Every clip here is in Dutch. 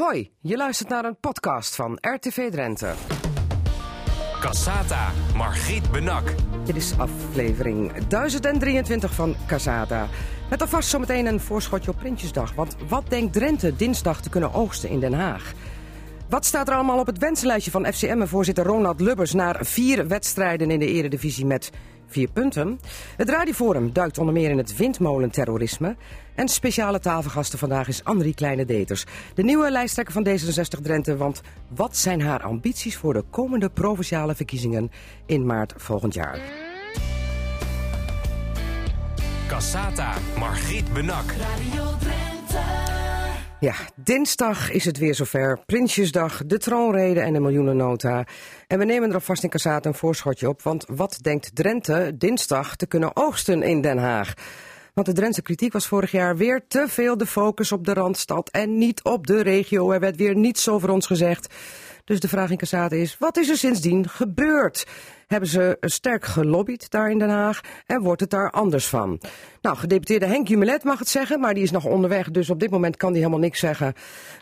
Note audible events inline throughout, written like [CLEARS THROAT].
Hoi, je luistert naar een podcast van RTV Drenthe. Cassata, Margriet Benak. Dit is aflevering 1023 van Casata. Met alvast zometeen een voorschotje op Prinsjesdag. Want wat denkt Drenthe dinsdag te kunnen oogsten in Den Haag? Wat staat er allemaal op het wensenlijstje van FCM-voorzitter Ronald Lubbers... naar vier wedstrijden in de eredivisie met vier punten? Het Radioforum duikt onder meer in het windmolenterrorisme... En speciale tafelgasten vandaag is Annemarie Kleine-Deters. De nieuwe lijsttrekker van D66 Drenthe. Want wat zijn haar ambities voor de komende provinciale verkiezingen in maart volgend jaar? Cassata, Margriet Benak. Radio Drenthe. Ja, dinsdag is het weer zover. Prinsjesdag, de troonrede en de miljoenennota. En we nemen er alvast in Cassata een voorschotje op. Want wat denkt Drenthe dinsdag te kunnen oogsten in Den Haag? Want de Drentse kritiek was vorig jaar weer te veel de focus op de Randstad en niet op de regio. Er werd weer niets over ons gezegd. Dus de vraag in Cassate is, wat is er sindsdien gebeurd? Hebben ze sterk gelobbyd daar in Den Haag en wordt het daar anders van? Nou, gedeputeerde Henk Jumelet mag het zeggen, maar die is nog onderweg, dus op dit moment kan hij helemaal niks zeggen.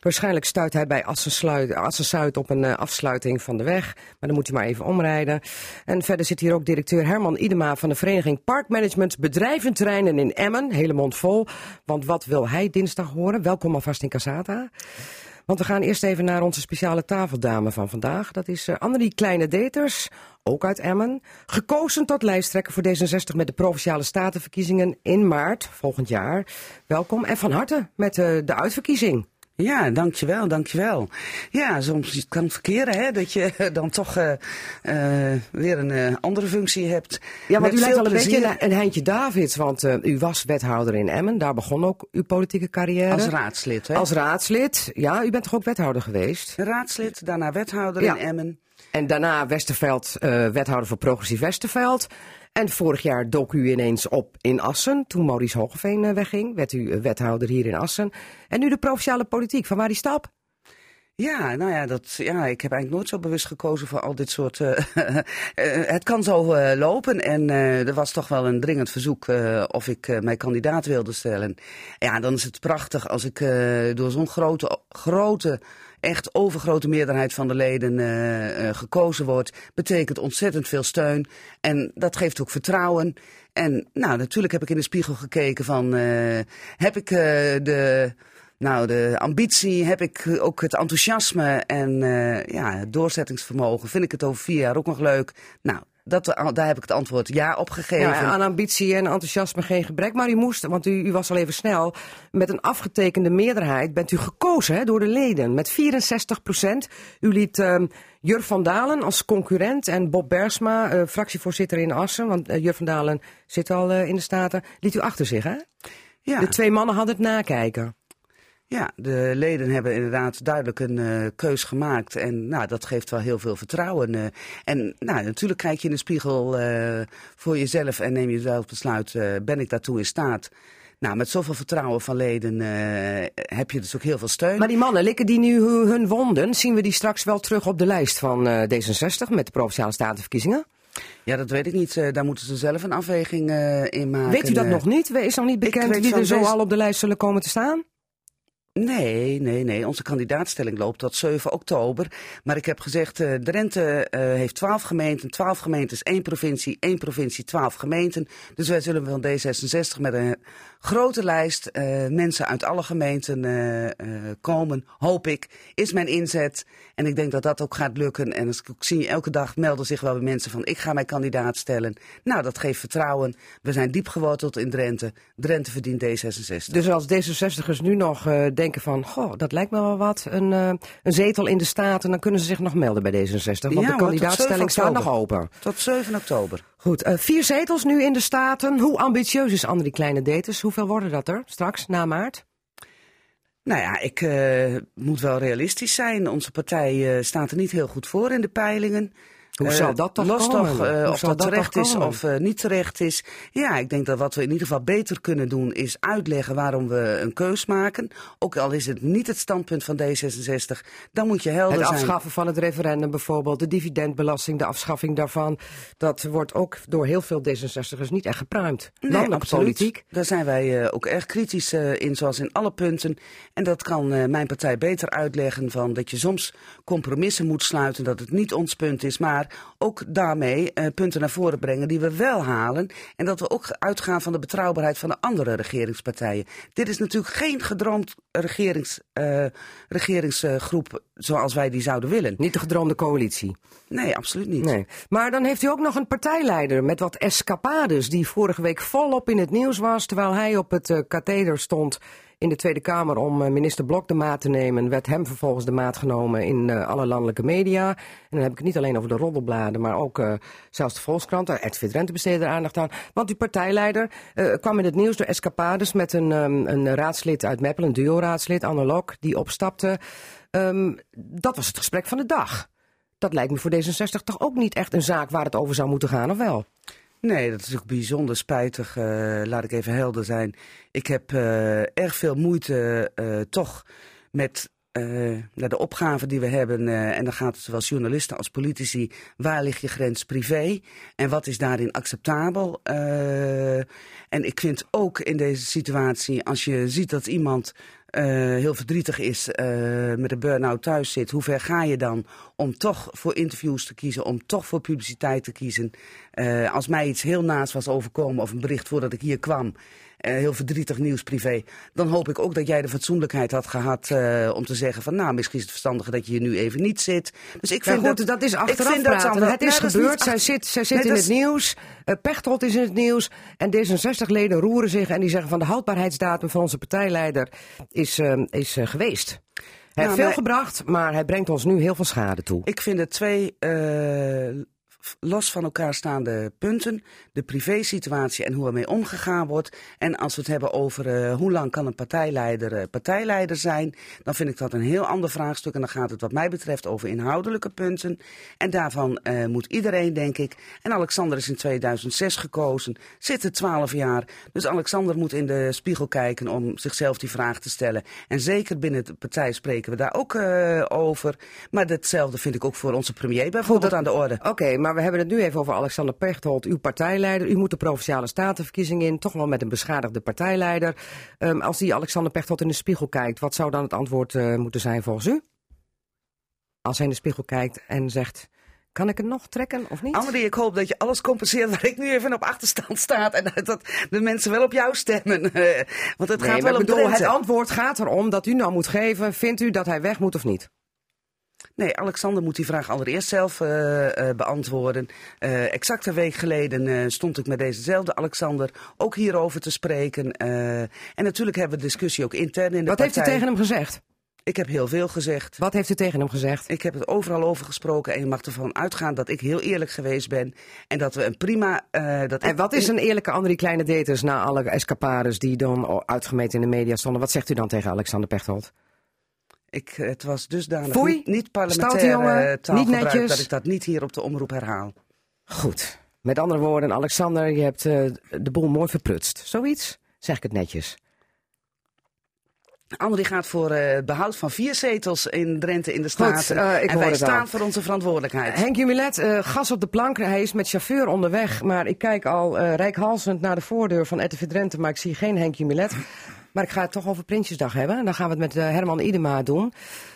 Waarschijnlijk stuit hij bij Assen-Zuid op een uh, afsluiting van de weg, maar dan moet hij maar even omrijden. En verder zit hier ook directeur Herman Idema van de vereniging Parkmanagement Bedrijventerreinen in Emmen, hele mond vol. Want wat wil hij dinsdag horen? Welkom alvast in Casata. Want we gaan eerst even naar onze speciale tafeldame van vandaag. Dat is uh, Annelie Kleine-Deters, ook uit Emmen. Gekozen tot lijsttrekker voor D66 met de Provinciale Statenverkiezingen in maart volgend jaar. Welkom en van harte met uh, de uitverkiezing. Ja, dankjewel, dankjewel. Ja, soms kan het verkeren hè, dat je [LAUGHS] dan toch uh, uh, weer een uh, andere functie hebt. Ja, want u lijkt wel een beetje een, een Heintje Davids, want u was wethouder in Emmen. Daar begon ook uw politieke carrière. Als raadslid, hè? Als raadslid, ja. U bent toch ook wethouder geweest? Raadslid, daarna wethouder ja. in Emmen. En daarna Westerveld, wethouder voor Progressief Westerveld. En vorig jaar dook u ineens op in Assen. Toen Maurice Hogeveen wegging, werd u wethouder hier in Assen. En nu de provinciale politiek. Van waar die stap? Ja, nou ja, dat, ja, ik heb eigenlijk nooit zo bewust gekozen voor al dit soort. Uh, [LAUGHS] het kan zo lopen. En er was toch wel een dringend verzoek of ik mij kandidaat wilde stellen. Ja, dan is het prachtig als ik door zo'n grote, grote echt overgrote meerderheid van de leden uh, uh, gekozen wordt, betekent ontzettend veel steun. En dat geeft ook vertrouwen. En nou, natuurlijk heb ik in de spiegel gekeken van, uh, heb ik de... Nou, de ambitie, heb ik ook het enthousiasme en ja, het doorzettingsvermogen. Vind ik het over vier jaar ook nog leuk? Nou, dat, daar heb ik het antwoord ja op gegeven. Ja, aan ambitie en enthousiasme geen gebrek. Maar u moest, want u, u was al even snel, met een afgetekende meerderheid bent u gekozen hè, door de leden. Met 64 procent. U liet uh, Jur van Dalen als concurrent en Bob Bersma, uh, fractievoorzitter in Assen, want uh, Jur van Dalen zit al uh, in de Staten, liet u achter zich hè? Ja. De twee mannen hadden het nakijken. Ja, de leden hebben inderdaad duidelijk een uh, keus gemaakt. En nou, dat geeft wel heel veel vertrouwen. Uh, en nou, natuurlijk kijk je in de spiegel uh, voor jezelf en neem je zelf besluit, ben ik daartoe in staat? Nou, met zoveel vertrouwen van leden heb je dus ook heel veel steun. Maar die mannen, likken die nu hun wonden, zien we die straks wel terug op de lijst van D66 met de Provinciale Statenverkiezingen? Ja, dat weet ik niet. Daar moeten ze zelf een afweging in maken. Weet u dat nog niet? Is nog niet bekend wie er zo al op de lijst zullen komen te staan? Nee, nee, nee. Onze kandidaatstelling loopt tot 7 oktober. Maar ik heb gezegd, uh, Drenthe uh, heeft 12 gemeenten. 12 gemeentes, één provincie, één provincie, 12 gemeenten. Dus wij zullen van D66 met een grote lijst uh, mensen uit alle gemeenten komen, hoop ik. Is mijn inzet. En ik denk dat dat ook gaat lukken. En als ik zie, elke dag melden zich wel weer mensen van ik ga mij kandidaat stellen. Nou, dat geeft vertrouwen. We zijn diep geworteld in Drenthe. Drenthe verdient D66. Dus als D66ers nu nog denken van, goh, dat lijkt me wel wat, een, een zetel in de Staten, dan kunnen ze zich nog melden bij D66. Want ja, de kandidaatstelling staat nog open. Tot 7 oktober. Goed, vier zetels nu in de Staten. Hoe ambitieus is Andrie Kleine Deters? Hoeveel worden dat er straks, na maart? Nou ja, ik uh, moet wel realistisch zijn. Onze partij staat er niet heel goed voor in de peilingen. Hoe Eh, zal dat toch los komen? eh, Hoe of dat dat terecht is of eh, niet terecht is. Ja, ik denk dat wat we in ieder geval beter kunnen doen is uitleggen waarom we een keus maken. Ook al is het niet het standpunt van D66, dan moet je helder Het zijn. afschaffen van het referendum bijvoorbeeld, de dividendbelasting, de afschaffing daarvan. Dat wordt ook door heel veel D66'ers niet echt gepruimd. Nee, Landelijke absoluut. politiek. Daar zijn wij ook erg kritisch in, zoals in alle punten. En dat kan mijn partij beter uitleggen van dat je soms compromissen moet sluiten, dat het niet ons punt is, maar ook daarmee eh, punten naar voren brengen die we wel halen. En dat we ook uitgaan van de betrouwbaarheid van de andere regeringspartijen. Dit is natuurlijk geen gedroomd regerings, eh, regeringsgroep zoals wij die zouden willen. Niet de gedroomde coalitie. Nee, absoluut niet. Nee. Maar dan heeft u ook nog een partijleider met wat escapades die vorige week volop in het nieuws was. Terwijl hij op het eh, katheder stond in de Tweede Kamer om eh, minister Blok de maat te nemen, werd hem vervolgens de maat genomen in eh, alle landelijke media. En dan heb ik het niet alleen over de roddelbladen, maar ook eh, zelfs de Volkskrant. RTV Drenthe besteedde er aandacht aan. Want die partijleider kwam in het nieuws door escapades met een, ehm, een raadslid uit Meppel, een duo-raadslid, Anne Lok, die opstapte. Ehm, dat was het gesprek van de dag. Dat lijkt me voor D66 toch ook niet echt een zaak waar het over zou moeten gaan, of wel? Nee, dat is ook bijzonder spijtig. eh, laat ik even helder zijn. Ik heb eh, erg veel moeite eh, toch met de opgave die we hebben. en dan gaat het zowel journalisten als politici. Waar ligt je grens privé? En wat is daarin acceptabel? En ik vind ook in deze situatie, als je ziet dat iemand eh, heel verdrietig is, eh, met een burn-out thuis zit, hoe ver ga je dan om toch voor interviews te kiezen, om toch voor publiciteit te kiezen? Eh, als mij iets heel naast was overkomen of een bericht voordat ik hier kwam, heel verdrietig nieuws privé, dan hoop ik ook dat jij de fatsoenlijkheid had gehad eh, om te zeggen van nou, misschien is het verstandiger dat je hier nu even niet zit. Dus ik Ja, vind goed, dat, dat is achteraf praten. het is Nee, dat gebeurd, zij zit, zij zit Nee, in het nieuws. Eh, Pechtold is in het nieuws. En D66-leden roeren zich en die zeggen van de houdbaarheidsdatum van onze partijleider is, eh, is eh, geweest. Hij heeft Nou, veel maar- gebracht, maar hij brengt ons nu heel veel schade toe. Ik vind het twee eh, los van elkaar staande punten. De privésituatie en hoe ermee omgegaan wordt. En als we het hebben over eh, hoe lang kan een partijleider eh, partijleider zijn, dan vind ik dat een heel ander vraagstuk. En dan gaat het wat mij betreft over inhoudelijke punten. En daarvan eh, moet iedereen, denk ik. En Alexander is in 2006 gekozen, zit er 12 jaar. Dus Alexander moet in de spiegel kijken om zichzelf die vraag te stellen. En zeker binnen de partij spreken we daar ook over. Maar datzelfde vind ik ook voor onze premier bijvoorbeeld dat- aan de orde. Oké, maar we hebben het nu even over Alexander Pechtold, uw partijleider. U moet de provinciale statenverkiezing in, toch wel met een beschadigde partijleider. Ehm, als die Alexander Pechtold in de spiegel kijkt, wat zou dan het antwoord eh, moeten zijn volgens u? Als hij in de spiegel kijkt en zegt, kan ik het nog trekken of niet? Annemarie, ik hoop dat je alles compenseert waar ik nu even op achterstand sta. En dat de mensen wel op jou stemmen. [LAUGHS] Eh, Want het Nee, gaat maar wel om bedoel, het antwoord gaat erom dat u nou moet geven, vindt u dat hij weg moet of niet? Nee, Alexander moet die vraag allereerst zelf eh, eh, beantwoorden. Eh, exact een week geleden stond ik met dezezelfde Alexander ook hierover te spreken. En natuurlijk hebben we discussie ook intern in de Wat heeft u tegen hem gezegd? Ik heb heel veel gezegd. Wat heeft u tegen hem gezegd? Ik heb het overal over gesproken en je mag ervan uitgaan dat ik heel eerlijk geweest ben. En dat we een prima... dat En wat is een eerlijke Andrie Kleine Deters na alle escapades die dan uitgemeten in de media stonden? Wat zegt u dan tegen Alexander Pechtold? Ik, het was dusdanig Foei, niet, niet stoute parlementair jongen, eh, niet netjes. dat ik dat niet hier op de omroep herhaal. Goed. Met andere woorden, Alexander, je hebt eh, de boel mooi verprutst. Zoiets? Zeg ik het netjes. Andrie gaat voor eh, het behoud van vier zetels in Drenthe in de Staten. eh, ik en wij al. staan voor onze verantwoordelijkheid. Henk Jumilet, eh, gas op de plank. Hij is met chauffeur onderweg. Maar ik kijk al eh rijkhalsend naar de voordeur van RTV Drenthe. Maar ik zie geen Henk Jumilet. Maar ik ga het toch over Prinsjesdag hebben. En dan gaan we het met eh, Herman Idema doen.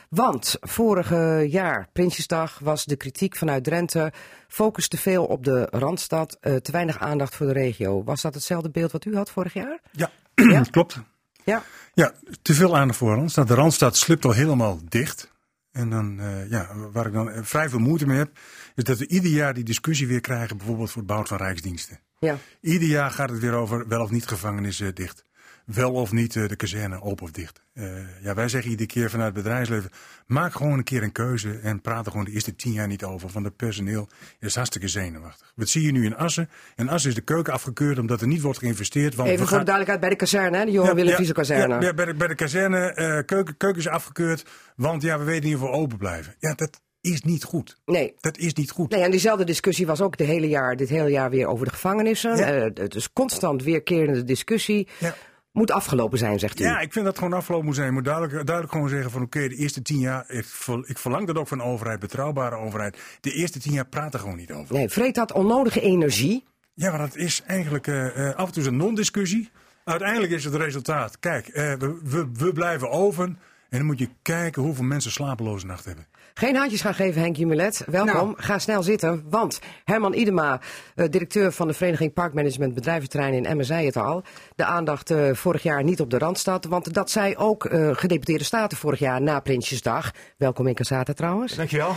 Want vorig jaar, Prinsjesdag, was de kritiek vanuit Drenthe... focus te veel op de Randstad, eh, te weinig aandacht voor de regio. Was dat hetzelfde beeld wat u had vorig jaar? Ja, Ja? [CLEARS THROAT] klopt. Ja. Ja, te veel aandacht voor Randstad. De Randstad slipt al helemaal dicht. En dan, eh, ja, waar ik dan vrij veel moeite mee heb, is dat we ieder jaar die discussie weer krijgen, bijvoorbeeld voor het bouwen van rijksdiensten. Ja. Ieder jaar gaat het weer over wel of niet gevangenissen dicht. Wel of niet eh, de kazerne open of dicht. Eh, ja, wij zeggen iedere keer vanuit het bedrijfsleven, maak gewoon een keer een keuze en praat er gewoon de eerste tien jaar niet over. Want het personeel is hartstikke zenuwachtig. Wat zie je nu in Assen? In Assen is de keuken afgekeurd omdat er niet wordt geïnvesteerd. Want Even voor gaan- duidelijkheid bij de kazerne, hè? de Johan Willem Frieso kazerne. ja, ja, bij, de, bij de kazerne, eh keuken, keuken is afgekeurd, want ja, we weten niet of we open blijven. Ja, dat, is niet goed. Nee. Dat is niet goed. Nee, en diezelfde discussie was ook de hele jaar, dit hele jaar weer over de gevangenissen. Ja. Het is constant weerkerende discussie. Ja. Moet afgelopen zijn, zegt u. Ja, ik vind dat het gewoon afgelopen moet zijn. Je moet duidelijk, duidelijk gewoon zeggen van oké, de eerste tien jaar, ik, ver- ik verlang dat ook van een overheid, betrouwbare overheid. De eerste tien jaar praat er gewoon niet over. Nee, vreet dat onnodige energie. Ja, maar dat is eigenlijk eh, eh, af en toe een non-discussie. Uiteindelijk is het resultaat, kijk, eh, we, we, we blijven open. En dan moet je kijken hoeveel mensen slapeloze nacht hebben. Geen handjes gaan geven, Henk Jumelet. Welkom. Nou. Ga snel zitten, want Herman Idema, eh, directeur van de Vereniging Parkmanagement Bedrijventerrein in Emmen, zei het al. De aandacht eh, vorig jaar niet op de Randstad, want dat zei ook eh, gedeputeerde staten vorig jaar na Prinsjesdag. Welkom in Casata trouwens. Dankjewel.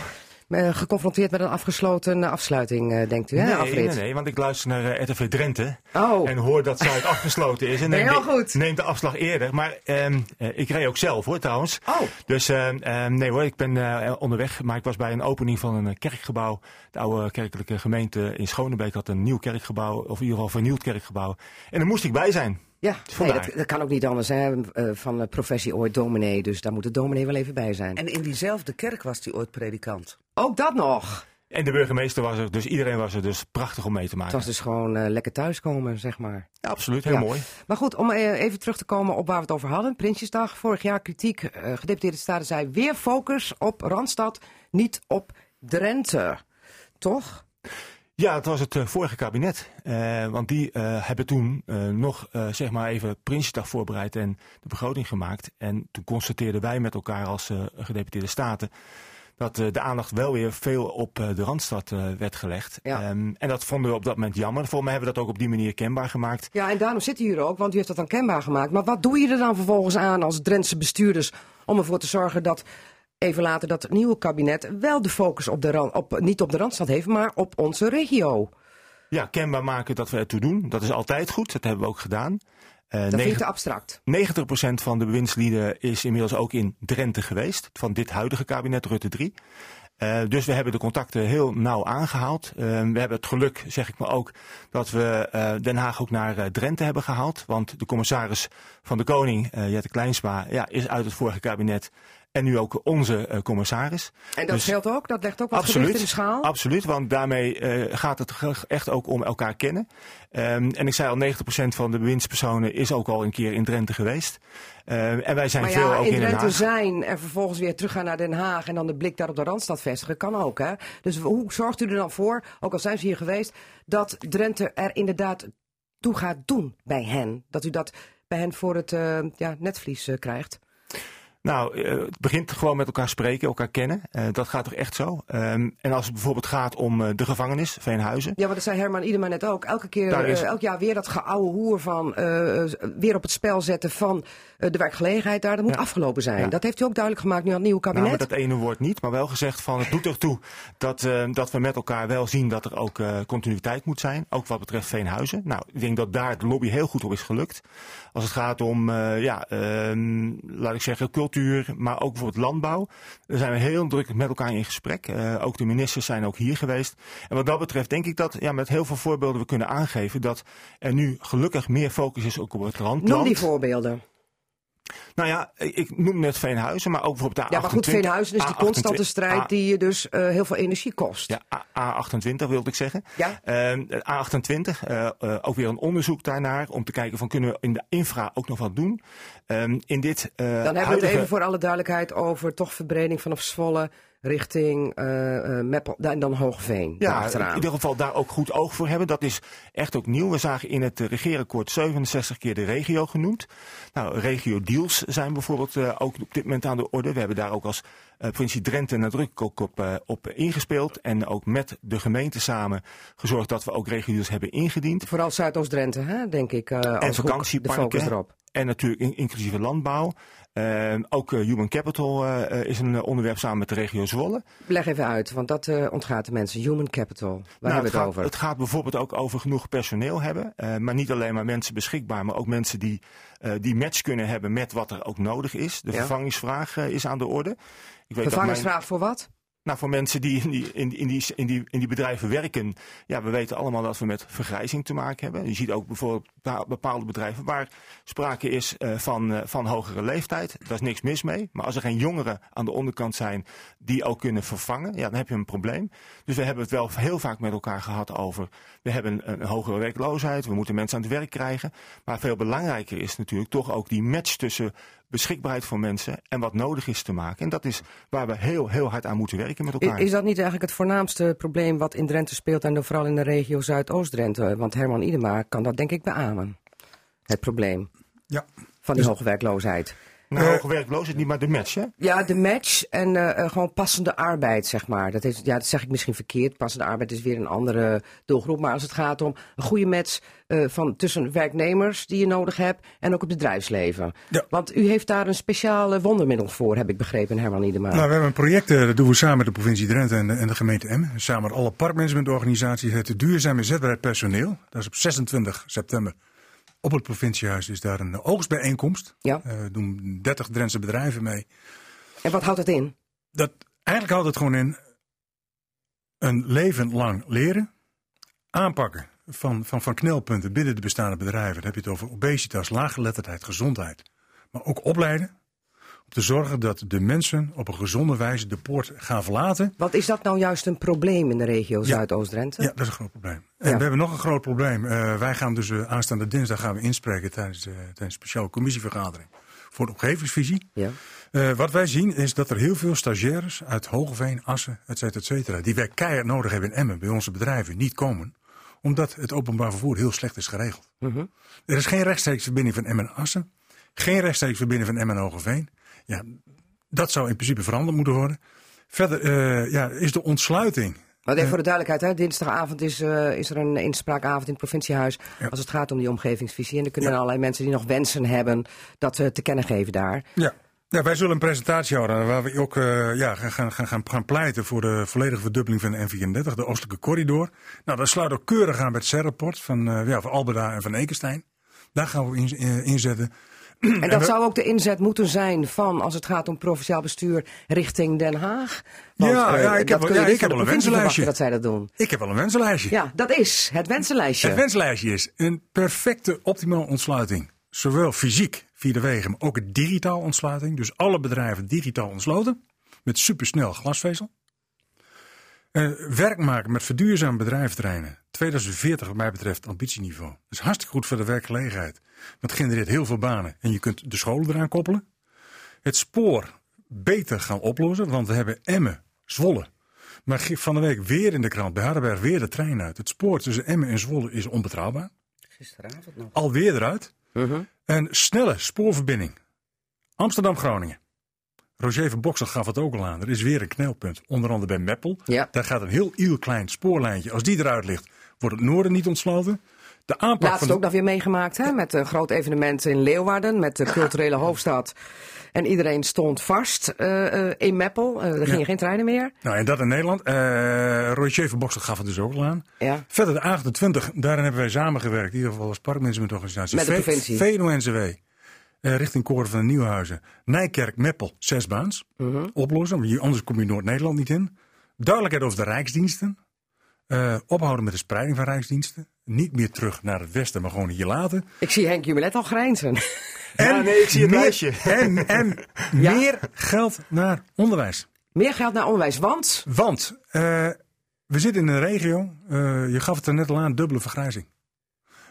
Eh, geconfronteerd met een afgesloten eh, afsluiting, eh, denkt u, hè, nee, nee, nee, want ik luister naar RTV Drenthe. Oh. En hoor dat Zuid [LAUGHS] afgesloten is. En heel de, goed. neem de afslag eerder. Maar ehm, eh, ik reed ook zelf hoor trouwens. Oh. Dus ehm, ehm, nee hoor, ik ben onderweg. Maar ik was bij een opening van een kerkgebouw. De oude kerkelijke gemeente in Schonebeek had een nieuw kerkgebouw. Of in ieder geval vernieuwd kerkgebouw. En daar moest ik bij zijn. Ja, nee, dat, dat kan ook niet anders. Hè. Eh, van professie ooit dominee, dus daar moet de dominee wel even bij zijn. En in diezelfde kerk was hij ooit predikant. ook dat nog. En de burgemeester was er. Dus iedereen was er. Dus prachtig om mee te Het maken. was dus gewoon eh, lekker thuiskomen, zeg maar. Ja, absoluut, heel Ja. mooi. Maar goed, om eh, even terug te komen op waar we het over hadden. Prinsjesdag, vorig jaar kritiek. eh gedeputeerde staten zei weer focus op Randstad, niet op Drenthe. Toch? Ja, het was het eh, vorige kabinet. Eh, want die eh, hebben toen nog zeg maar even Prinsjesdag voorbereid en de begroting gemaakt. En toen constateerden wij met elkaar als gedeputeerde staten dat de aandacht wel weer veel op de Randstad werd gelegd. Ja. Ehm, en dat vonden we op dat moment jammer. Volgens mij hebben we dat ook op die manier kenbaar gemaakt. Ja, en daarom zit u hier ook, want u heeft dat dan kenbaar gemaakt. Maar wat doe je er dan vervolgens aan als Drentse bestuurders om ervoor te zorgen dat even later dat nieuwe kabinet wel de focus op de Ran- op, niet op de Randstad heeft, maar op onze regio? Ja, kenbaar maken dat we ertoe doen. Dat is altijd goed. Dat hebben we ook gedaan. Eh, Dat vind ik te abstract. 90% van de bewindslieden is inmiddels ook in Drenthe geweest. Van dit huidige kabinet, Rutte 3. Eh, dus we hebben de contacten heel nauw aangehaald. Eh, we hebben het geluk, zeg ik maar ook, dat we Den Haag ook naar Drenthe hebben gehaald. Want de commissaris van de Koning, Jette Kleinsma, ja, is uit het vorige kabinet. En nu ook onze eh, commissaris. En dat Dus- geldt ook? Dat legt ook wat gewicht in de schaal? Absoluut, want daarmee eh, gaat het echt ook om elkaar kennen. Ehm, en ik zei al, 90% van de bewindspersonen is ook al een keer in Drenthe geweest. Ehm, en wij zijn Maar veel ook in in Den Drenthe Haag. zijn en vervolgens weer teruggaan naar Den Haag en dan de blik daar op de Randstad vestigen, kan ook. Hè? Dus hoe zorgt u er dan voor, ook al zijn ze hier geweest, dat Drenthe er inderdaad toe gaat doen bij hen? Dat u dat bij hen voor het eh, ja, netvlies krijgt? Nou, eh, het begint gewoon met elkaar spreken, elkaar kennen. Eh, dat gaat toch echt zo. Ehm, en als het bijvoorbeeld gaat om eh, de gevangenis, Veenhuizen. Ja, want dat zei Herman Idema net ook. Elke keer, is- elk jaar weer dat geouwe hoer van weer op het spel zetten van de werkgelegenheid daar. Dat moet Ja. afgelopen zijn. Ja. Dat heeft u ook duidelijk gemaakt nu aan het nieuwe Nou, kabinet. met dat ene woord niet, maar wel gezegd van het doet ertoe dat, dat we met elkaar wel zien dat er ook continuïteit moet zijn. Ook wat betreft Veenhuizen. Nou, ik denk dat daar de lobby heel goed op is gelukt. Als het gaat om, ja, ehm, laat ik zeggen, cultuur, maar ook bijvoorbeeld landbouw. Daar zijn we heel druk met elkaar in gesprek. Eh, ook de ministers zijn ook hier geweest. En wat dat betreft denk ik dat ja, met heel veel voorbeelden we kunnen aangeven dat er nu gelukkig meer focus is ook op het land. Noem die voorbeelden. Nou ja, ik noem net Veenhuizen, maar ook bijvoorbeeld de Ja, maar goed, A28, Veenhuizen is die constante A28, strijd die je dus eh, heel veel energie kost. Ja, A- A28 wilde ik zeggen. Ja. Ehm, A28, eh, eh, ook weer een onderzoek daarnaar om te kijken van kunnen we in de infra ook nog wat doen. Ehm, in dit Dan hebben we het even voor alle duidelijkheid over toch verbreding vanaf Zwolle richting eh eh, Meppel en dan Hoogveen. Ja, in ieder geval daar ook goed oog voor hebben. Dat is echt ook nieuw. We zagen in het regeerakkoord 67 keer de regio genoemd. Nou, regio deals zijn bijvoorbeeld eh, ook op dit moment aan de orde. We hebben daar ook als eh, provincie Drenthe nadrukkelijk ook op, eh, op ingespeeld. En ook met de gemeente samen gezorgd dat we ook regio deals hebben ingediend. Vooral Zuidoost-Drenthe, hè, denk ik. En als hoek, de vakantieparken. focus erop. En natuurlijk in- inclusieve landbouw. Eh, ook eh, human capital eh, eh, is een onderwerp samen met de regio Zwolle. Leg even uit, want dat ontgaat de mensen. Human capital, waar Nou, hebben we het gaat, over? Het gaat bijvoorbeeld ook over genoeg personeel hebben. maar niet alleen maar mensen beschikbaar, maar ook mensen die die match kunnen hebben met wat er ook nodig is. De Ja. vervangingsvraag is aan de orde. Ik weet dat Vervangingsvraag voor wat? Nou, voor mensen die in die, in, in, die, in, die, in die bedrijven werken, ja, we weten allemaal dat we met vergrijzing te maken hebben. Je ziet ook bijvoorbeeld bepaalde bedrijven waar sprake is uh, van, uh, van hogere leeftijd. Daar is niks mis mee. Maar als er geen jongeren aan de onderkant zijn die ook kunnen vervangen, ja, dan heb je een probleem. Dus we hebben het wel heel vaak met elkaar gehad over, we hebben een hogere werkloosheid, we moeten mensen aan het werk krijgen. Maar veel belangrijker is natuurlijk toch ook die match tussen beschikbaarheid voor mensen en wat nodig is te maken. En dat is waar we heel, heel hard aan moeten werken met elkaar. Is dat niet eigenlijk het voornaamste probleem wat in Drenthe speelt en vooral in de regio Zuidoost-Drenthe? Want Herman Idema kan dat denk ik beamen, het probleem ja. van die dus... hoge werkloosheid. Nou, hoge werkloosheid niet, maar de match, hè? Ja, de match en uh, gewoon passende arbeid, zeg maar. Dat, is, ja, dat zeg ik misschien verkeerd. Passende arbeid is weer een andere doelgroep. Maar als het gaat om een goede match uh, van, tussen werknemers die je nodig hebt en ook het bedrijfsleven. Ja. Want u heeft daar een speciale wondermiddel voor, heb ik begrepen, Herman Iedema. Nou, we hebben een project, dat doen we samen met de provincie Drenthe en de, en de gemeente Emmen. Samen met alle parkmanagementorganisaties. Het duurzaam inzetbaarheid personeel. Dat is op 26 september op het provinciehuis is daar een oogstbijeenkomst. Ja. Uh, doen 30 Drentse bedrijven mee. En wat houdt het in? Dat, eigenlijk houdt het gewoon in een leven lang leren, aanpakken van, van, van knelpunten binnen de bestaande bedrijven. Dan heb je het over obesitas, laaggeletterdheid, gezondheid. Maar ook opleiden, te zorgen dat de mensen op een gezonde wijze de poort gaan verlaten. Wat is dat nou juist een probleem in de regio Zuidoost-Drenthe? Ja, dat is een groot probleem. En we hebben nog een groot probleem. Uh, wij gaan dus uh, aanstaande dinsdag gaan we inspreken tijdens, uh, tijdens een speciale commissievergadering voor de omgevingsvisie. Ja. wat wij zien is dat er heel veel stagiaires uit Hogeveen, Assen, et cetera, et cetera, die wij keihard nodig hebben in Emmen bij onze bedrijven, niet komen omdat het openbaar vervoer heel slecht is geregeld. -huh. Er is geen rechtstreeks verbinding van Emmen en Assen. Geen rechtstreeks verbinding van Emmen en Hogeveen. Ja, dat zou in principe veranderd moeten worden. Verder uh, ja, is de ontsluiting. Maar even voor de duidelijkheid, hè, dinsdagavond is, uh, is er een inspraakavond in het provinciehuis. Ja. Als het gaat om die omgevingsvisie. En er kunnen ja. allerlei mensen die nog wensen hebben dat uh, te kennen geven daar. Ja. Ja, wij zullen een presentatie houden waar we ook uh, ja, gaan, gaan, gaan, gaan pleiten voor de volledige verdubbeling van de N34, de oostelijke corridor. Nou, dat sluit ook keurig aan bij het CER-rapport van, uh, ja, van Alberda en van Ekenstein. Daar gaan we in, uh, inzetten. En dat zou ook de inzet moeten zijn van, als het gaat om provinciaal bestuur, richting Den Haag? Want, ja, ja, ik heb, ja, ik heb wel een wensenlijstje. Dat zij dat doen. Ik heb wel een wensenlijstje. Ja, dat is het wensenlijstje. Het wensenlijstje is een perfecte, optimale ontsluiting. Zowel fysiek via de wegen, maar ook digitaal ontsluiting. Dus alle bedrijven digitaal ontsloten. Met supersnel glasvezel. Uh, werk maken met verduurzame bedrijventerreinen. 2040 wat mij betreft ambitieniveau. Dat is hartstikke goed voor de werkgelegenheid. Dat genereert heel veel banen. En je kunt de scholen eraan koppelen. Het spoor beter gaan oplossen. Want we hebben Emmen, Zwolle. Maar van de week weer in de krant, bij Hardenberg weer de trein uit. Het spoor tussen Emmen en Zwolle is onbetrouwbaar. Gisteravond nog. Alweer eruit. Uh -huh. Een snelle spoorverbinding. Amsterdam-Groningen. Roger van Boksel gaf het ook al aan. Er is weer een knelpunt. Onder andere bij Meppel. Ja. Daar gaat een heel heel klein spoorlijntje. Als die eruit ligt, wordt het noorden niet ontsloten. De aanpak Laatst van ook nog weer meegemaakt hè, met een groot evenement in Leeuwarden. Met de culturele hoofdstad. En iedereen stond vast uh, uh, in Meppel. Uh, er gingen Ja. geen treinen meer. Nou, en dat in Nederland. Uh, Roger van Boksel gaf het dus ook al aan. Ja. Verder de 28, daarin hebben wij samengewerkt. In ieder geval als parkmanagementorganisatie. Met de provincie. VNO-NCW. eh, richting Koren van de Nieuwhuizen. Nijkerk, Meppel, zes baans. Mhm. Oplossen, want anders kom je Noord-Nederland niet in. Duidelijkheid over de rijksdiensten. Eh, ophouden met de spreiding van rijksdiensten. Niet meer terug naar het westen, maar gewoon hier laten. Ik zie Henk Jumelet al grijnzen. Ja, nee, ik zie het meer, lijstje. En, en [LAUGHS] Ja. meer geld naar onderwijs. Meer geld naar onderwijs, want... Want eh, we zitten in een regio, eh, je gaf het er net al aan, dubbele vergrijzing.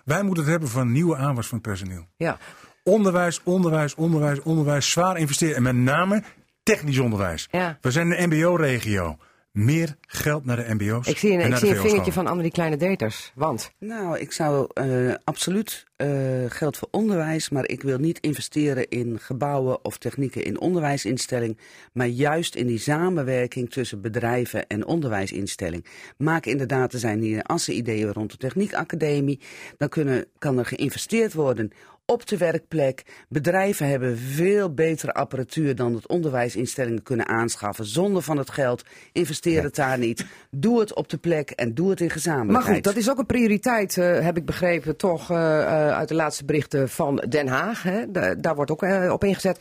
Wij moeten het hebben van nieuwe aanwas van het personeel. Ja, Onderwijs, onderwijs, onderwijs, onderwijs. Zwaar investeren. En met name technisch onderwijs. ja. We zijn een MBO-regio. Meer geld naar de MBO's. Ik zie een, en ik zie een vingertje van Annemarie Kleine Deters. Want? Nou, ik zou eh, absoluut eh, geld voor onderwijs, maar ik wil niet investeren in gebouwen of technieken in onderwijsinstelling, maar juist in die samenwerking tussen bedrijven en onderwijsinstelling. Maak inderdaad, er zijn hier assen ideeën rond de techniekacademie. Dan kunnen, kan er geïnvesteerd worden op de werkplek. Bedrijven hebben veel betere apparatuur dan het onderwijsinstellingen kunnen aanschaffen. Zonder van het geld, investeer het daar niet. Doe het op de plek en doe het in Maar gezamenlijkheid. goed, dat is ook een prioriteit, eh, heb ik begrepen, toch eh, eh, uit de laatste berichten van Den Haag. Hè? Da- daar wordt ook op ingezet.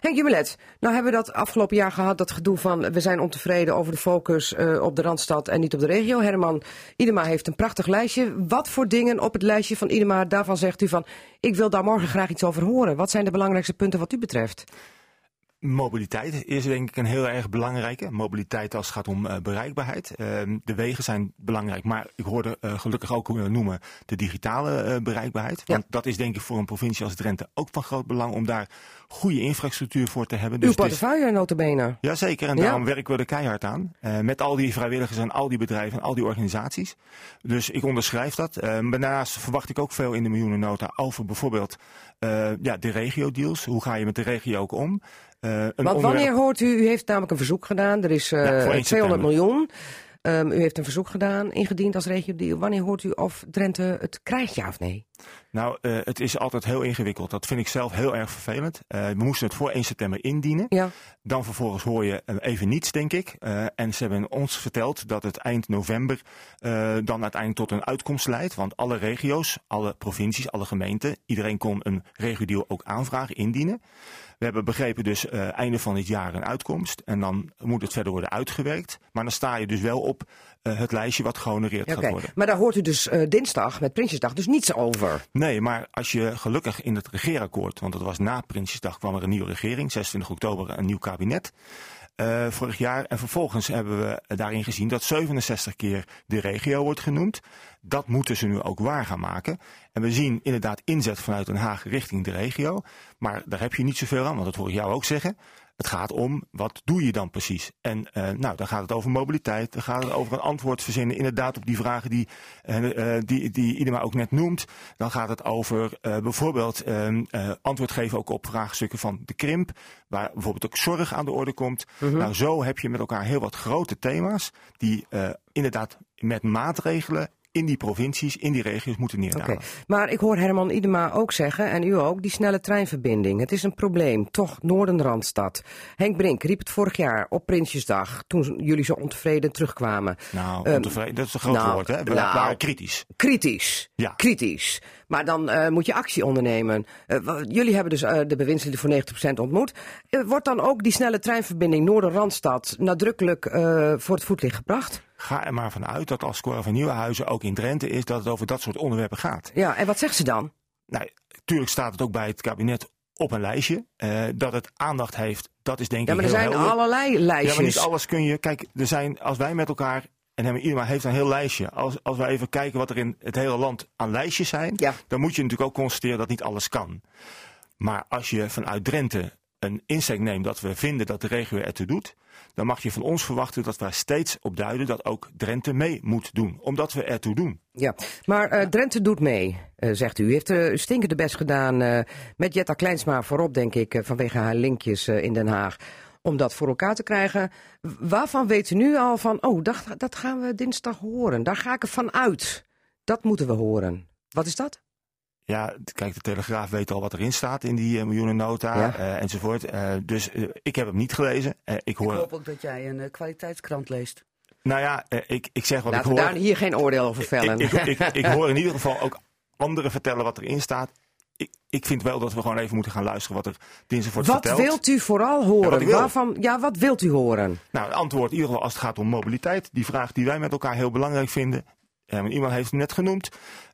Henk Jumelet, nou hebben we dat afgelopen jaar gehad, dat gedoe van we zijn ontevreden over de focus op de Randstad en niet op de regio. Herman Idema heeft een prachtig lijstje. Wat voor dingen op het lijstje van Idema, daarvan zegt u van ik wil daar morgen graag iets over horen. Wat zijn de belangrijkste punten wat u betreft? Mobiliteit is denk ik een heel erg belangrijke. Mobiliteit als het gaat om eh, bereikbaarheid. Ehm, de wegen zijn belangrijk, maar ik hoorde eh, gelukkig ook eh, noemen de digitale bereikbaarheid. Ja. Want dat is denk ik voor een provincie als Drenthe ook van groot belang om daar goede infrastructuur voor te hebben. Uw het is- portefeuille notabene. Jazeker, en Ja. daarom werken we er keihard aan. Met al die vrijwilligers en al die bedrijven en al die organisaties. Dus ik onderschrijf dat. Eh, maar daarnaast verwacht ik ook veel in de miljoenennota over bijvoorbeeld ja, de regio-deals. Hoe ga je met de regio ook om? Eh, een Want wanneer hoort u, u heeft namelijk een verzoek gedaan, er is eh, Ja, voor 1 200 september. miljoen. Ehm, u heeft een verzoek gedaan, ingediend als regio. Wanneer hoort u of Drenthe het krijgt, ja of nee? Nou, eh, het is altijd heel ingewikkeld. Dat vind ik zelf heel erg vervelend. Eh, we moesten het voor 1 september indienen. Ja. Dan vervolgens hoor je eh, even niets, denk ik. Eh, en ze hebben ons verteld dat het eind november eh, dan uiteindelijk tot een uitkomst leidt. Want alle regio's, alle provincies, alle gemeenten, iedereen kon een regiodeal ook aanvragen, indienen. We hebben begrepen dus eh, einde van dit jaar een uitkomst. En dan moet het verder worden uitgewerkt. Maar dan sta je dus wel op eh, het lijstje wat gehonoreerd Ja, gaat worden. maar daar hoort u dus eh, dinsdag met Prinsjesdag dus niets over. Nee, maar als je gelukkig in het regeerakkoord, want dat was na Prinsjesdag, kwam er een nieuwe regering, 26 oktober een nieuw kabinet. Eh, vorig jaar. En vervolgens hebben we daarin gezien dat 67 keer de regio wordt genoemd. Dat moeten ze nu ook waar gaan maken. En we zien inderdaad inzet vanuit Den Haag richting de regio. Maar daar heb je niet zoveel aan, want dat hoor ik jou ook zeggen. Het gaat om, wat doe je dan precies? En eh, nou, dan gaat het over mobiliteit. Dan gaat het over een antwoord verzinnen inderdaad op die vragen die, eh, die, die Idema ook net noemt. Dan gaat het over bijvoorbeeld eh, eh, antwoord geven ook op vraagstukken van de krimp. Waar bijvoorbeeld ook zorg aan de orde komt. Nou, zo heb je met elkaar heel wat grote thema's. Die inderdaad met maatregelen in die provincies, in die regio's moeten Oké, neerdalen. maar ik hoor Herman Idema ook zeggen, en u ook, die snelle treinverbinding. Het is een probleem, toch Noorden-Randstad. Henk Brink riep het vorig jaar op Prinsjesdag, toen jullie zo ontevreden terugkwamen. Nou, Ehm, ontevreden, dat is een groot nou, woord, hè? We nou, waren kritisch. Kritisch. Ja. Kritisch. Maar dan eh, moet je actie ondernemen. Eh, jullie hebben dus eh, de bewindslieden voor 90% ontmoet. Wordt dan ook die snelle treinverbinding Noorden-Randstad nadrukkelijk voor het voetlicht gebracht? Ga er maar vanuit dat als Cora van Nieuwenhuizen ook in Drenthe is, dat het over dat soort onderwerpen gaat. Ja, en wat zegt ze dan? Nou, tuurlijk staat het ook bij het kabinet op een lijstje. Eh, dat het aandacht heeft, dat is denk Ja, ik maar er zijn helder. allerlei Ja, lijstjes. maar niet alles kun je. Kijk, er zijn, als wij met elkaar. En hebben iedereen heeft een heel lijstje. Als, als wij even kijken wat er in het hele land aan lijstjes zijn. Ja. Dan moet je natuurlijk ook constateren dat niet alles kan. Maar als je vanuit Drenthe een insteek neemt dat we vinden dat de regio ertoe doet. Dan mag je van ons verwachten dat we steeds op duiden dat ook Drenthe mee moet doen. Omdat we ertoe doen. Ja, maar eh, Drenthe doet mee, eh, zegt u. U heeft uh, stinkende best gedaan met Jetta Kleinsma voorop, denk ik, vanwege haar linkjes in Den Haag. Om dat voor elkaar te krijgen. Waarvan weet u nu al van, oh, dat, dat gaan we dinsdag horen. Daar ga ik ervan uit. Dat moeten we horen. Wat is dat? Ja, kijk, de Telegraaf weet al wat erin staat in die eh, miljoenennota Ja. eh, enzovoort. Eh, dus ik heb hem niet gelezen. Eh, ik Ik hoor, hoop ook dat jij een eh, kwaliteitskrant leest. nou ja, eh, ik, ik zeg wat Laten ik we hoor. daar hier geen oordeel over vellen. Ik, ik, ik, ik hoor in ieder geval ook anderen vertellen wat erin staat. Ik, ik vind wel dat we gewoon even moeten gaan luisteren wat er dinsdag wordt wat verteld. wilt u vooral Ja, horen? wat ik wil. Waarvan, ja, wat wilt u horen? Nou, het antwoord in ieder geval als het gaat om mobiliteit. Die vraag die wij met elkaar heel belangrijk vinden. Eh, iemand heeft het net genoemd.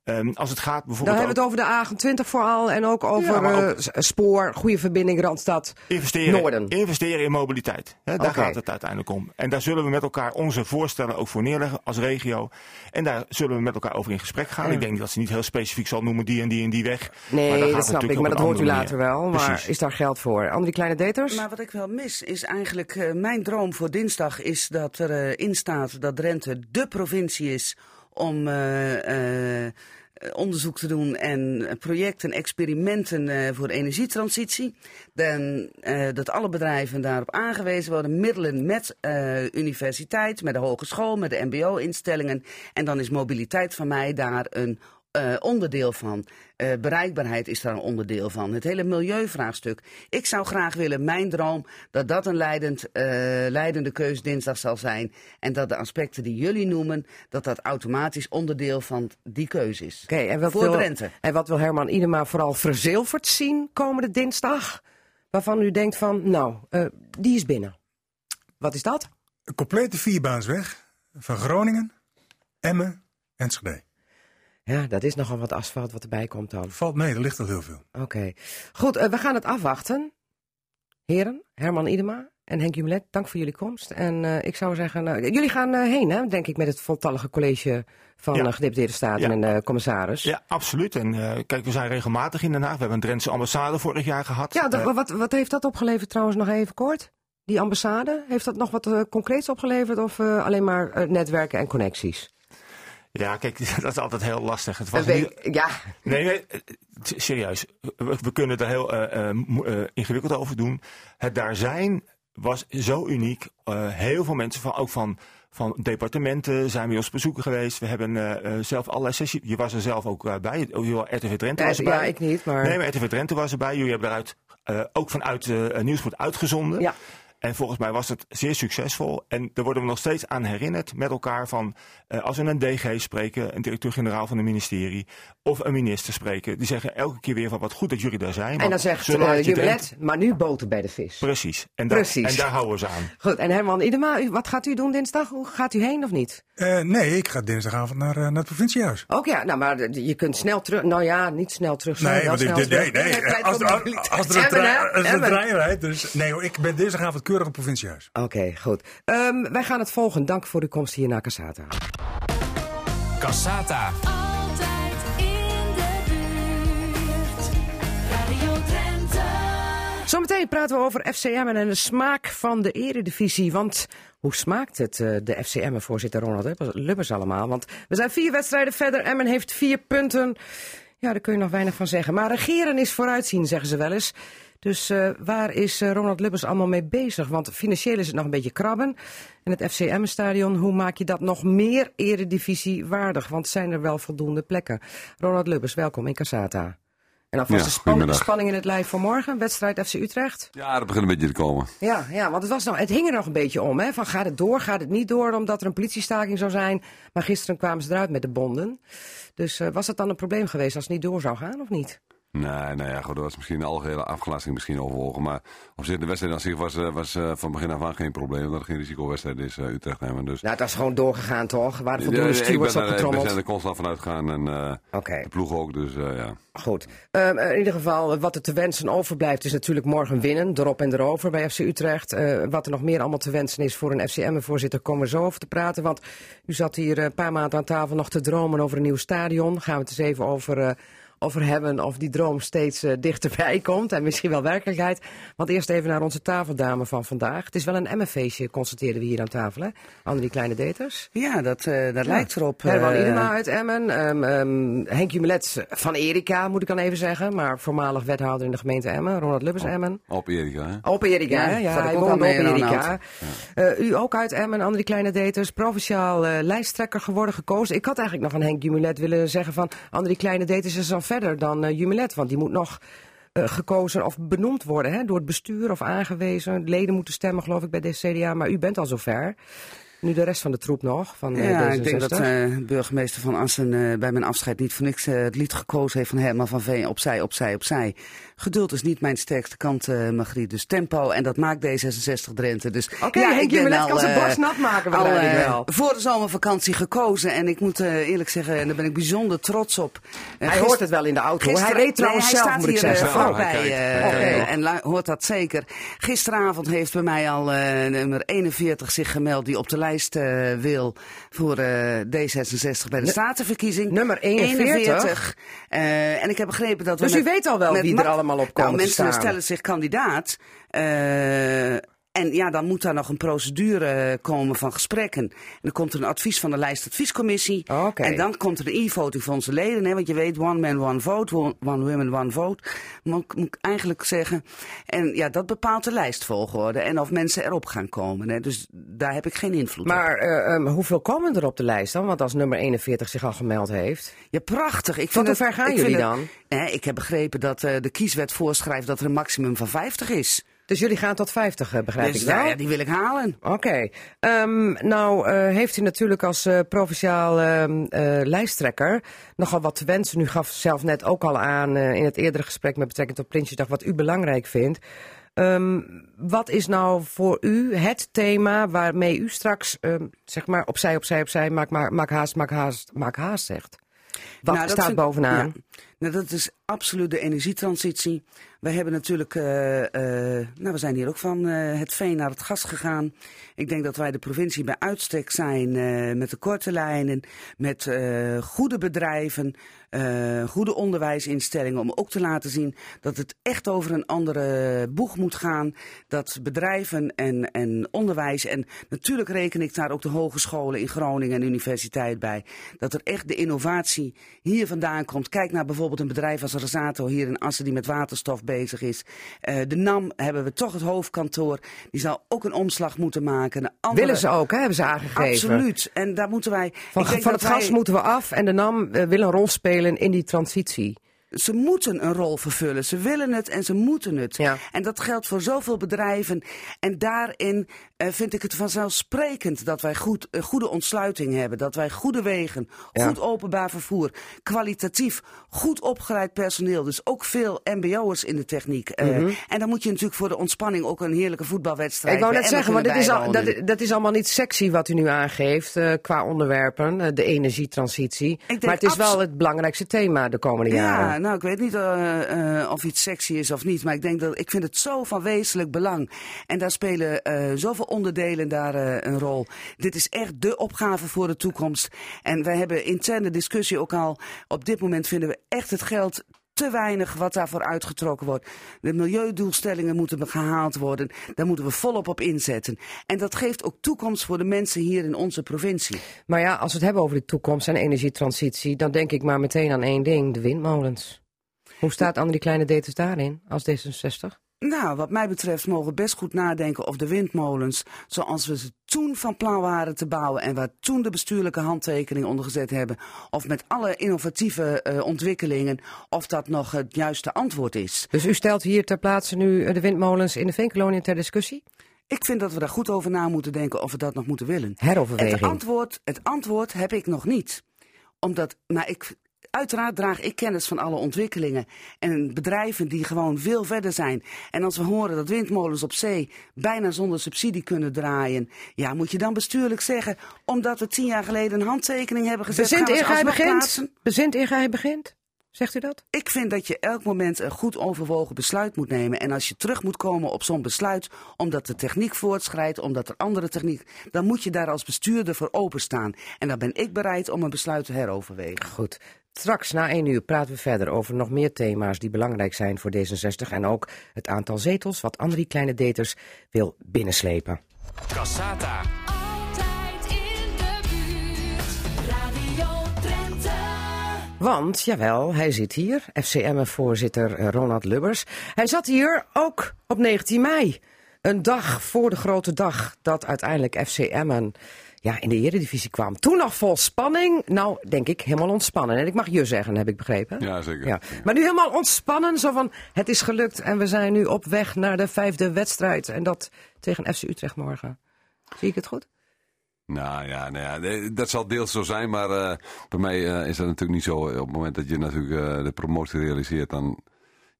Ehm, als het gaat Dan bijvoorbeeld hebben we het over de A28 vooral en ook over Ja, maar ook- eh, s- spoor, goede verbinding Randstad. investeren, Noorden. investeren in mobiliteit. Hè, daar gaat het uiteindelijk om. En daar zullen we met elkaar onze voorstellen ook voor neerleggen als regio. En daar zullen we met elkaar over in gesprek gaan. Ja. Ik denk dat ze niet heel specifiek zal noemen die en die en die weg. Nee, dat snap ik, natuurlijk maar dat hoort u andere later manier. wel. Maar Precies. is daar geld voor? Andrie Kleine Deters? Maar wat ik wel mis is eigenlijk, eh, mijn droom voor dinsdag is dat er eh, in staat dat Drenthe dé provincie is om eh, eh, onderzoek te doen en projecten, experimenten eh, voor energietransitie. Dan, eh, dat alle bedrijven daarop aangewezen worden, middelen met eh, universiteit, met de hogeschool, met de mbo-instellingen. En dan is mobiliteit van mij daar een eh, onderdeel van. Eh, bereikbaarheid is daar een onderdeel van. Het hele milieuvraagstuk. Ik zou graag willen, mijn droom, dat dat een leidend, eh, leidende keus dinsdag zal zijn. En dat de aspecten die jullie noemen, dat dat automatisch onderdeel van die keuze is. Oké, en, wat Voor wil- Drenthe. en wat wil Herman Idema vooral verzilverd zien komende dinsdag? Waarvan u denkt van, nou, eh, die is binnen. Wat is dat? Een complete vierbaansweg van Groningen, Emmen en Enschede. Ja, dat is nogal wat asfalt wat erbij komt dan. Valt mee, er ligt al heel veel. Oké. Goed, eh, we gaan het afwachten. Heren, Herman Idema en Henk Jumelet, dank voor jullie komst. En eh, ik zou zeggen, eh, jullie gaan eh, heen, hè, denk ik, met het voltallige college van Ja. gedeputeerde staten Ja. en eh, commissaris. Ja, absoluut. En eh, kijk, we zijn regelmatig in Den Haag. We hebben een Drentse ambassade vorig jaar gehad. Ja, dat- wat, wat heeft dat opgeleverd trouwens nog even kort? Die ambassade, heeft dat nog wat concreets opgeleverd of eh, alleen maar netwerken en connecties? Ja, kijk, [LAUGHS] dat is altijd heel lastig. Het was niet- ja, Nee, nee, serieus. We, we kunnen er heel eh, eh, eh, ingewikkeld over doen. Het daar zijn was zo uniek. Heel veel mensen, van, ook van, van departementen, zijn bij ons bezoeken geweest. We hebben zelf allerlei sessies. Je was er zelf ook bij. Oh, RTV Drenthe was ja, erbij. ik niet, maar... Nee, maar RTV Drenthe was erbij. Jullie hebben eruit eh, ook vanuit Nieuwspoort uitgezonden. Ja. En volgens mij was het zeer succesvol. En daar worden we nog steeds aan herinnerd met elkaar van... eh, als we een DG spreken, een directeur-generaal van een ministerie... of een minister spreken, die zeggen elke keer weer van wat goed dat jullie daar zijn. En dan zegt uh, Jubilet, maar nu boter bij de vis. Precies. En Precies. en daar houden we ze aan. Goed, en Herman Idema, u- wat gaat u doen dinsdag? Hoe gaat u heen of niet? Eh, nee, ik ga dinsdagavond naar, naar het provinciehuis. Ook ja, nou maar je kunt snel terug. Nou ja, niet snel terug. Nee, want ik, nee, terug. nee, Als, als, er een als er trein rijdt. Dus, nee hoor, ik ben dinsdagavond keurig het provinciehuis. Oké, goed. Ehm, wij gaan het volgen. Dank voor uw komst hier naar Casata. Cassata. Altijd in de buurt. Radio Drenthe. Zometeen praten we over FCM en de smaak van de eredivisie. Want hoe smaakt het, eh, de FCM-voorzitter Ronald Lubbers- Lubbers allemaal? Want we zijn vier wedstrijden verder. Emmen heeft vier punten. Ja, daar kun je nog weinig van zeggen. Maar regeren is vooruitzien, zeggen ze wel eens. Dus eh, waar is eh, Ronald Lubbers allemaal mee bezig? Want financieel is het nog een beetje krabben. En het FCM-stadion, hoe maak je dat nog meer eredivisie waardig? Want zijn er wel voldoende plekken? Ronald Lubbers, welkom in Casata. En alvast Ja, de span- spanning in het lijf voor morgen. Wedstrijd FC Utrecht. Ja, dat begint een beetje te komen. Ja, ja, want het, was nog, het hing er nog een beetje om. Hè? Van gaat het door, gaat het niet door, omdat er een politiestaking zou zijn. Maar gisteren kwamen ze eruit met de bonden. Dus eh, was het dan een probleem geweest als het niet door zou gaan of niet? Nee, nou ja, goed, er was misschien een algehele afgelasting misschien overwogen. Maar op zich, de wedstrijd aan zich was, eh, was eh, van begin af aan geen probleem. Omdat er geen risicowedstrijd is, eh, Utrecht hebben. Dus, Nou, het was gewoon doorgegaan toch? Waren Ja, voldoende stewards er- ik ben opgetrommeld. er constant van uitgegaan en de ploeg ook. Dus ja. goed. Ehm, in ieder geval, wat er te wensen overblijft is natuurlijk morgen winnen. Erop en erover bij FC Utrecht. Wat er nog meer allemaal te wensen is voor een FCM-voorzitter, komen we zo over te praten. Want u zat hier een paar maanden aan tafel nog te dromen over een nieuw stadion. Gaan we het eens even over... over hebben of die droom steeds eh, dichterbij [LAUGHS] komt en misschien wel werkelijkheid. Want eerst even naar onze tafeldame van vandaag. Het is wel een Emmenfeestje, constateren we hier aan tafel, hè? Annelie Kleine Deters. Ja, dat, eh, dat lijkt erop. Herman eh, Idema uit Emmen. ehm, ehm, Henk Jumelet van Erika, moet ik dan even zeggen. Maar voormalig wethouder in de gemeente Emmen. Ronald Lubbers Emmen. Op Erika, hè? Op Erika, Ja, ja, hij woonde op Erika. U ook uit Emmen, Andrie Kleine Deters. Provinciaal lijsttrekker geworden, gekozen. Ik had eigenlijk nog aan Henk Jumelet willen zeggen van... Andrie Kleine Deters is dan verder dan eh, Jumelet. Want die moet nog eh, gekozen of benoemd worden hè, door het bestuur of aangewezen. Leden moeten stemmen, geloof ik, bij de CDA. Maar u bent al zover. Nu de rest van de troep nog, van eh, Ja, D66. ik denk dat eh, burgemeester Van Assen eh, bij mijn afscheid niet voor niks het lied gekozen heeft van Herman van Veen. Opzij, opzij, opzij. Geduld is niet mijn sterkste kant, eh Margriet. Dus tempo en dat maakt D66 Drenthe. Dus Oké, ja, ik ben Jumelet al, kan zijn eh, borst nat maken, al, wel. voor de zomervakantie gekozen. En ik moet eh, eerlijk zeggen, en daar ben ik bijzonder trots op. Hij gister- hoort het wel in de auto. Hij reed trouwens nee, hij zelf, staat moet ik zeggen. Oh, ook. en hoort dat zeker. Gisteravond heeft bij mij al eh, nummer 41 zich gemeld die op de lijst eh, wil voor eh, D66 bij de statenverkiezing. nummer 41? Eh, en ik heb begrepen dat we Dus u met- weet al wel wie er allemaal op komen Nou, mensen staan. stellen zich kandidaat. En ja, dan moet daar nog een procedure eh, komen van gesprekken. En dan komt er een advies van de lijstadviescommissie. En dan komt er een e-voting van onze leden. Hè, want je weet, one man, one vote, one, woman, one vote. Moet, moet ik eigenlijk zeggen. En ja, dat bepaalt de lijstvolgorde. En of mensen erop gaan komen. Hè. Dus daar heb ik geen invloed op. Maar eh, ehm, hoeveel komen er op de lijst dan? Want als nummer 41 zich al gemeld heeft. Ja, prachtig. Ik Tot vind hoe ver gaan ik jullie het- dan? Hè, ik heb begrepen dat eh, de kieswet voorschrijft dat er een maximum van 50 is. Dus jullie gaan tot 50, eh, begrijp Dus ik wel? nou ja, die wil ik halen. Oké. Ehm, nou eh, heeft u natuurlijk als eh, provinciaal ehm, eh, lijsttrekker nogal wat te wensen. U gaf zelf net ook al aan in het eerdere gesprek met betrekking tot Prinsjesdag wat u belangrijk vindt. Ehm, wat is nou voor u het thema waarmee u straks ehm, zeg maar opzij, opzij, opzij, maak, maak, maak haast, maak haast, maak haast zegt? Wat Nou, staat bovenaan? ja. Nou, dat is absoluut de energietransitie. We hebben natuurlijk, eh, eh, nou, we zijn hier ook van eh, het veen naar het gas gegaan. Ik denk dat wij de provincie bij uitstek zijn met de korte lijnen, met goede bedrijven, eh, goede onderwijsinstellingen, om ook te laten zien dat het echt over een andere boeg moet gaan. Dat bedrijven en, en onderwijs, en natuurlijk reken ik daar ook de hogescholen in Groningen en universiteit bij, dat er echt de innovatie hier vandaan komt. Kijk naar bijvoorbeeld een bedrijf als Resato hier in Assen die met waterstof bezig is. Eh, de NAM hebben we toch het hoofdkantoor. Die zou ook een omslag moeten maken. Een andere... Willen ze ook, hè? hebben ze aangegeven. Absoluut. En daar moeten wij. Van, van het gas moeten we af en de NAM eh, wil een rol spelen in die transitie. Ze moeten een rol vervullen. Ze willen het en ze moeten het. Ja. En dat geldt voor zoveel bedrijven. En daarin eh, vind ik het vanzelfsprekend dat wij goed, een goede ontsluiting hebben. Dat wij goede wegen, Ja. goed openbaar vervoer, kwalitatief, goed opgeleid personeel. Dus ook veel mbo'ers in de techniek. Eh, En dan moet je natuurlijk voor de ontspanning ook een heerlijke voetbalwedstrijd Mhm. Ik wou net zeggen, maar dit is, al, dat, dat is allemaal niet sexy wat u nu aangeeft eh, qua onderwerpen, eh, de energietransitie. Maar het is wel het belangrijkste thema de komende Ja, jaren. Nou, ik weet niet eh, eh, of iets sexy is of niet. Maar ik denk dat ik vind het zo van wezenlijk belang. En daar spelen eh, zoveel onderdelen daar een rol. Dit is echt de opgave voor de toekomst. En wij hebben interne discussie ook al. Op dit moment vinden we echt het geld te weinig wat daarvoor uitgetrokken wordt. De milieudoelstellingen moeten gehaald worden. Daar moeten we volop op inzetten. En dat geeft ook toekomst voor de mensen hier in onze provincie. Maar ja, als we het hebben over de toekomst en energietransitie, dan denk ik maar meteen aan één ding, de windmolens. Hoe staat Andrie Kleine Deters daarin als D66? Nou, wat mij betreft mogen we best goed nadenken of de windmolens, zoals we ze toen van plan waren te bouwen en waar toen de bestuurlijke handtekening onder gezet hebben, of met alle innovatieve eh, ontwikkelingen, of dat nog het juiste antwoord is. Dus u stelt hier ter plaatse nu eh, de windmolens in de Veenkolonie ter discussie? Ik vind dat we daar goed over na moeten denken of we dat nog moeten willen. Het Heroverweging. antwoord, het antwoord heb ik nog niet. Omdat, maar ik, uiteraard draag ik kennis van alle ontwikkelingen. En bedrijven die gewoon veel verder zijn. En als we horen dat windmolens op zee bijna zonder subsidie kunnen draaien. Ja, moet je dan bestuurlijk zeggen, omdat we tien jaar geleden een handtekening hebben gezet. Bezint eer alsnog begint? Bezint eer begint? Zegt u dat? Ik vind dat je elk moment een goed overwogen besluit moet nemen. En als je terug moet komen op zo'n besluit, omdat de techniek voortschrijdt, omdat er andere techniek, dan moet je daar als bestuurder voor openstaan. En dan ben ik bereid om een besluit te heroverwegen. Goed. Straks na één uur praten we verder over nog meer thema's die belangrijk zijn voor D66 en ook het aantal zetels wat Andrie Kleine Deters wil binnenslepen. Cassata. Altijd in de buurt. Radio Drenthe. Want, jawel, hij zit hier, FCM-voorzitter eh, Ronald Lubbers. Hij zat hier ook op 19 mei. Een dag voor de grote dag dat uiteindelijk FCM ja, in de eredivisie kwam. Toen nog vol spanning. Nou, denk ik, helemaal ontspannen. En ik mag je zeggen, heb ik begrepen. Ja, zeker. Ja. Maar nu helemaal ontspannen, zo van het is gelukt en we zijn nu op weg naar de vijfde wedstrijd. En dat tegen FC Utrecht morgen. Zie ik het goed? Nou ja, nou ja, dat zal deels zo zijn, maar eh, bij mij eh, is dat natuurlijk niet zo. Op het moment dat je natuurlijk eh, de promotie realiseert, dan,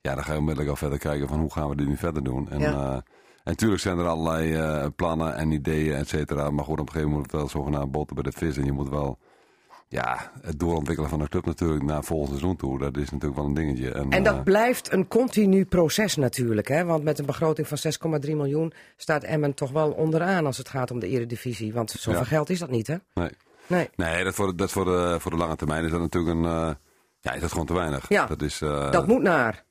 ja, dan ga je onmiddellijk al verder kijken van hoe gaan we dit nu verder doen. En, Ja. Eh, en natuurlijk zijn er allerlei eh, plannen en ideeën, et cetera. Maar goed, op een gegeven moment moet het wel zogenaamd boten bij de vis. En je moet wel ja, het doorontwikkelen van de club natuurlijk naar volgend seizoen toe. Dat is natuurlijk wel een dingetje. En, En dat eh, blijft een continu proces natuurlijk. Hè? Want met een begroting van 6,3 miljoen staat Emmen toch wel onderaan als het gaat om de eredivisie. Want zoveel Ja. geld is dat niet, hè? nee. Nee. Nee, dat voor, dat voor, de, voor de lange termijn is dat natuurlijk een. eh, ja, is dat gewoon te weinig. Ja, dat is, eh, Dat moet naar.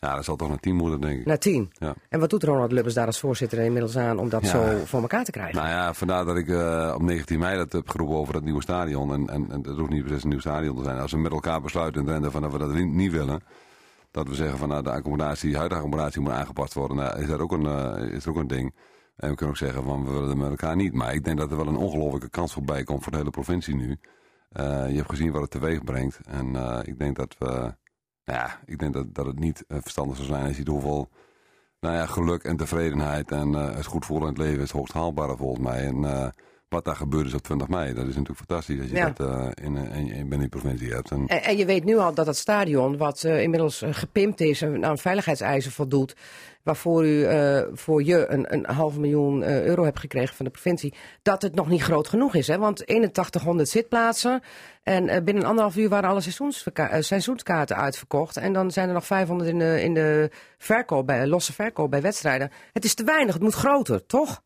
Ja, dat zal toch naar tien moeten, denk ik. Naar tien. Ja. En wat doet Ronald Lubbers daar als voorzitter inmiddels aan om dat Ja. zo voor elkaar te krijgen? Nou ja, vandaar dat ik eh, op 19 mei dat heb geroepen over dat nieuwe stadion. En, en, en dat hoeft niet precies een nieuw stadion te zijn. Als we met elkaar besluiten in Drenthe van dat we dat niet willen. Dat we zeggen van nou, de accommodatie, de huidige accommodatie moet aangepast worden. Nou, is dat ook een, eh, is er ook een ding. En we kunnen ook zeggen van we willen het met elkaar niet. Maar ik denk dat er wel een ongelofelijke kans voorbij komt voor de hele provincie nu. Eh, je hebt gezien wat het teweeg brengt. En ik denk dat we, nou ja, ik denk dat, dat het niet eh, verstandig zou zijn je ziet hoeveel nou ja, geluk en tevredenheid en eh, het goed voelen in het leven is hoogst haalbare volgens mij. En eh, wat daar gebeurd is op 20 mei, dat is natuurlijk fantastisch als je Ja. dat eh, in, in, in, binnen die provincie hebt. En, En, en je weet nu al dat het stadion, wat eh, inmiddels eh, gepimpt is en aan veiligheidseisen voldoet, waarvoor u eh, voor je een, een half miljoen eh, euro hebt gekregen van de provincie, dat het nog niet groot genoeg is. Hè? Want 8100 zitplaatsen en eh, binnen anderhalf uur waren alle eh, seizoenskaarten uitverkocht. En dan zijn er nog 500 in de, in de verkoop, bij, losse verkoop bij wedstrijden. Het is te weinig, het moet groter, toch?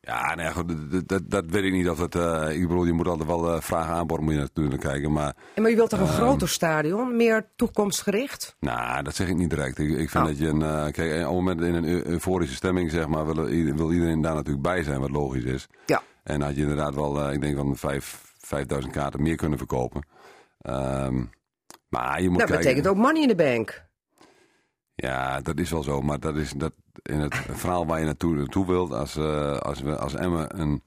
Ja, nou ja, goed, dat, dat, dat weet ik niet of het. eh, ik bedoel, je moet altijd wel uh, vragen aanbod moet je natuurlijk kijken. Maar En Maar je wilt toch een Ehm. groter stadion, meer toekomstgericht? nou, dat zeg ik niet direct. Ik, ik vind Oh. dat je een. eh, kijk, op het moment in een eu- euforische stemming, zeg maar, wil, wil iedereen daar natuurlijk bij zijn, wat logisch is. Ja. En had je inderdaad wel, eh, ik denk van vijf, 5000 kaarten meer kunnen verkopen. Ehm, maar je moet Dat kijken. betekent ook money in the bank. Ja, dat is wel zo. Maar dat is dat in het [LAUGHS] verhaal waar je naartoe, naartoe wilt. Als, eh, als we als Emmen een,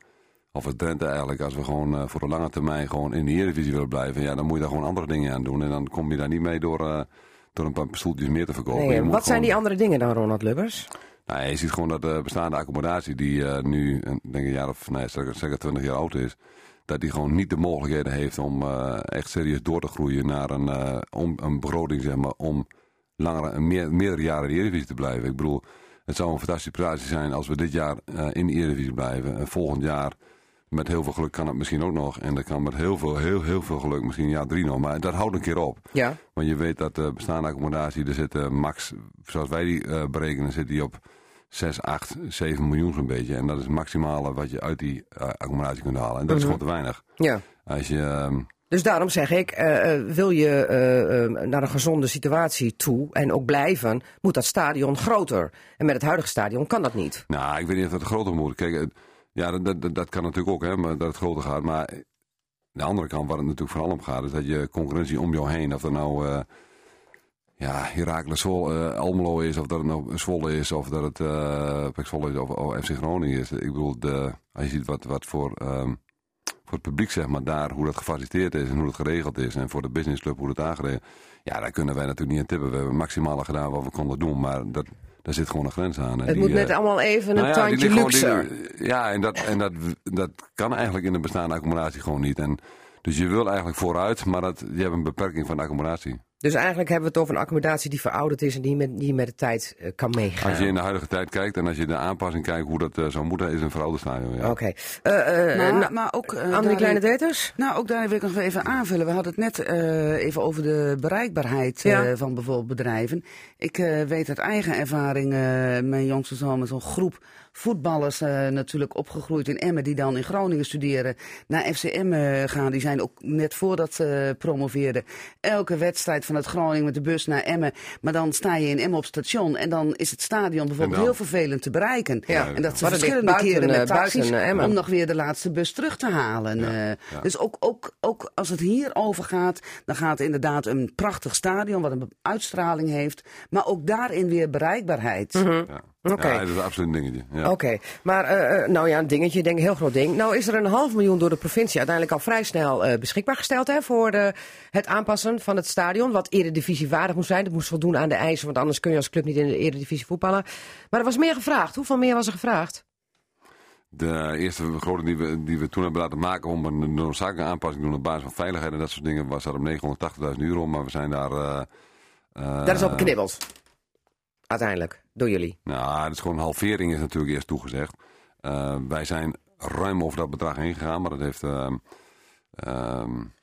of het Drenthe eigenlijk, als we gewoon eh, voor de lange termijn gewoon in de Eredivisie willen blijven. Ja, dan moet je daar gewoon andere dingen aan doen. En dan kom je daar niet mee door, eh, door een paar stoeltjes meer te verkopen. Nee, wat zijn die andere dingen dan, Ronald Lubbers? Nou, je ziet gewoon dat de bestaande accommodatie die nu denk een jaar of nee, zeker, zeker 20 jaar oud is. Dat die gewoon niet de mogelijkheden heeft om echt serieus door te groeien naar een, eh, om, een begroting, zeg maar, om langere, meer, meerdere jaren in de Eredivisie te blijven. Ik bedoel, het zou een fantastische prestatie zijn als we dit jaar eh, in de Eredivisie blijven. En volgend jaar, met heel veel geluk kan het misschien ook nog. En dat kan met heel veel, heel, heel veel geluk misschien jaar drie nog. Maar dat houdt een keer op. Ja. Want je weet dat de bestaande accommodatie, er zit eh, max, zoals wij die berekenen, zit die op 6, 8, 7 miljoen zo'n beetje. En dat is het maximale wat je uit die accommodatie kunt halen. En dat is gewoon te weinig. ja. Als je, ehm, Dus daarom zeg ik, eh, eh, wil je eh, naar een gezonde situatie toe en ook blijven, moet dat stadion groter. En met het huidige stadion kan dat niet. nou, ik weet niet of dat groter moet. Kijk, ja, dat, dat, dat kan natuurlijk ook, hè, maar dat het groter gaat. Maar de andere kant, waar het natuurlijk vooral om gaat, is dat je concurrentie om jou heen, of dat nou... ja, eh, Almelo is, of dat het nou Zwolle is, of dat het PEC Zwolle is, of, of FC Groningen is. Ik bedoel, de, als je ziet wat, wat voor, ehm, voor het publiek, zeg maar, daar, hoe dat gefaciliteerd is en hoe dat geregeld is. En voor de businessclub, hoe dat aangeregeld Ja, daar kunnen wij natuurlijk niet aan tippen. We hebben het maximale gedaan wat we konden doen, maar dat, daar zit gewoon een grens aan. En Het die, moet eh, net allemaal even een nou ja, tandje luxer. die- ja, en, dat, en dat, dat kan eigenlijk in de bestaande accommodatie gewoon niet. En, dus je wil eigenlijk vooruit, maar dat, je hebt een beperking van de accommodatie. Dus eigenlijk hebben we het over een accommodatie die verouderd is en die met, die met de tijd eh, kan meegaan. Als je in de huidige tijd kijkt en als je de aanpassing kijkt hoe dat eh, zou moeten, is een verouderd stadion. Ja. Oké. Eh, eh, Maar, nou, maar ook, daarin- Kleine Deters? Nou, ook daar wil ik nog even aanvullen. We hadden het net eh, even over de bereikbaarheid eh, Ja. van bijvoorbeeld bedrijven. Ik eh, weet uit eigen ervaring, eh, mijn jongste zoon met zo'n groep voetballers eh, natuurlijk opgegroeid in Emmen... die dan in Groningen studeren, naar FCM eh, gaan. Die zijn ook net voordat ze promoveerden. Elke wedstrijd van het Groningen met de bus naar Emmen. Maar dan sta je in Emmen op station en dan is het stadion bijvoorbeeld heel vervelend te bereiken. Ja. En dat ze verschillende buiten, keren met taxis buiten, eh, Emmen. om nog weer de laatste bus terug te halen. eh. Dus ook, ook, ook als het hier over gaat, dan gaat inderdaad een prachtig stadion wat een uitstraling heeft. Maar ook daarin weer bereikbaarheid. Ja. Oké. ja, dat is absoluut een dingetje. Ja. Oké, maar eh, eh, nou ja, een dingetje, ik denk een heel groot ding. Nou is er een half miljoen door de provincie uiteindelijk al vrij snel eh, beschikbaar gesteld hè, voor de, het aanpassen van het stadion. Wat eredivisie waardig moet zijn. Dat moest voldoen aan de eisen, want anders kun je als club niet in de eredivisie voetballen. Maar er was meer gevraagd. Hoeveel meer was er gevraagd? De eerste begroting die we, die we toen hebben laten maken om een noodzakelijke aanpassing te doen op basis van veiligheid en dat soort dingen, was dat op 980.000 euro. Maar we zijn daar... eh, Daar is op geknibbeld. Uiteindelijk, door jullie. Nou, dat is gewoon een halvering is natuurlijk eerst toegezegd. Eh, wij zijn ruim over dat bedrag heen gegaan, maar dat heeft, ehm,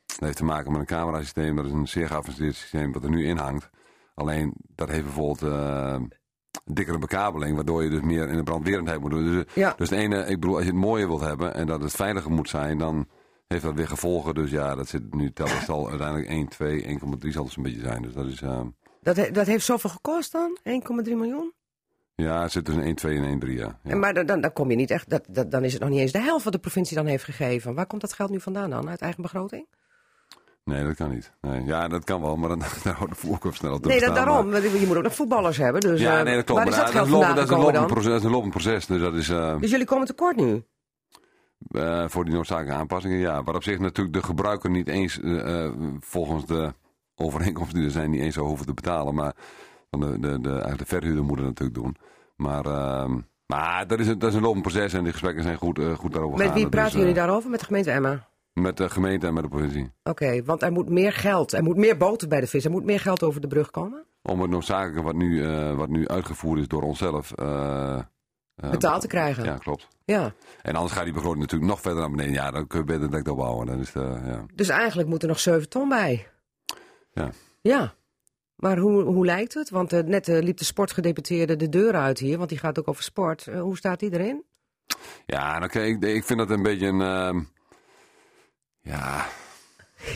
dat heeft te maken met een camerasysteem. Dat is een zeer geavanceerd systeem wat er nu in hangt. Alleen, dat heeft bijvoorbeeld eh, dikkere bekabeling, waardoor je dus meer in de brandwerendheid moet doen. Dus, Ja. dus het ene, ik bedoel, als je het mooier wilt hebben en dat het veiliger moet zijn, dan heeft dat weer gevolgen. Dus ja, dat zit nu tellen zal uiteindelijk 1, 2, 1,3 zal het zo'n beetje zijn. Dus dat is... Dat Dat, he- dat heeft zoveel gekost dan? 1,3 miljoen? Ja, het zit tussen 1, 2 en 1, 3, ja. Maar dan, dan, dan kom je niet echt, dat, dat, dan is het nog niet eens de helft wat de provincie dan heeft gegeven. Waar komt dat geld nu vandaan dan? Uit eigen begroting? Nee, dat kan niet. Nee. Ja, dat kan wel, maar dan, [LAUGHS] dan houdt de voetbalclub snel op Nee, dat, daarom. maar- Je moet ook nog voetballers hebben. Dus, Ja, eh, nee, dat klopt. Waar is maar dat geld is een lopend- dat, is een gekomen lopend dan? proces, dat is een lopend proces. Dus dat is eh, Dus jullie komen tekort nu? eh, voor die noodzakelijke aanpassingen, ja. Maar op zich natuurlijk de gebruiker niet eens volgens de overeenkomsten die er zijn, niet eens zou hoeven te betalen. Maar van de, de, de, de verhuurder moet het natuurlijk doen. Maar, ehm, maar dat, is een, dat is een lopend proces en die gesprekken zijn goed, eh, goed daarover Met wie praten Dus, jullie eh, daarover? Met de gemeente Emma? Met de gemeente en met de provincie. Oké, want er moet meer geld. Er moet meer boter bij de vis. Er moet meer geld over de brug komen. Om het noodzakelijke wat nu, eh, wat nu uitgevoerd is door onszelf... Betaald te krijgen. Ja, klopt. Ja. En anders gaat die begroting natuurlijk nog verder naar beneden. Ja, dan kun je beter direct opbouwen. Dan is ja. Dus eigenlijk moet er nog 7 ton bij. Ja. Ja. Maar hoe, hoe lijkt het? Want eh, net eh, liep de sportgedeputeerde de deur uit hier, want die gaat ook over sport. Eh, hoe staat die erin? Ja, oké, ik, ik vind dat een beetje een... ehm, ja,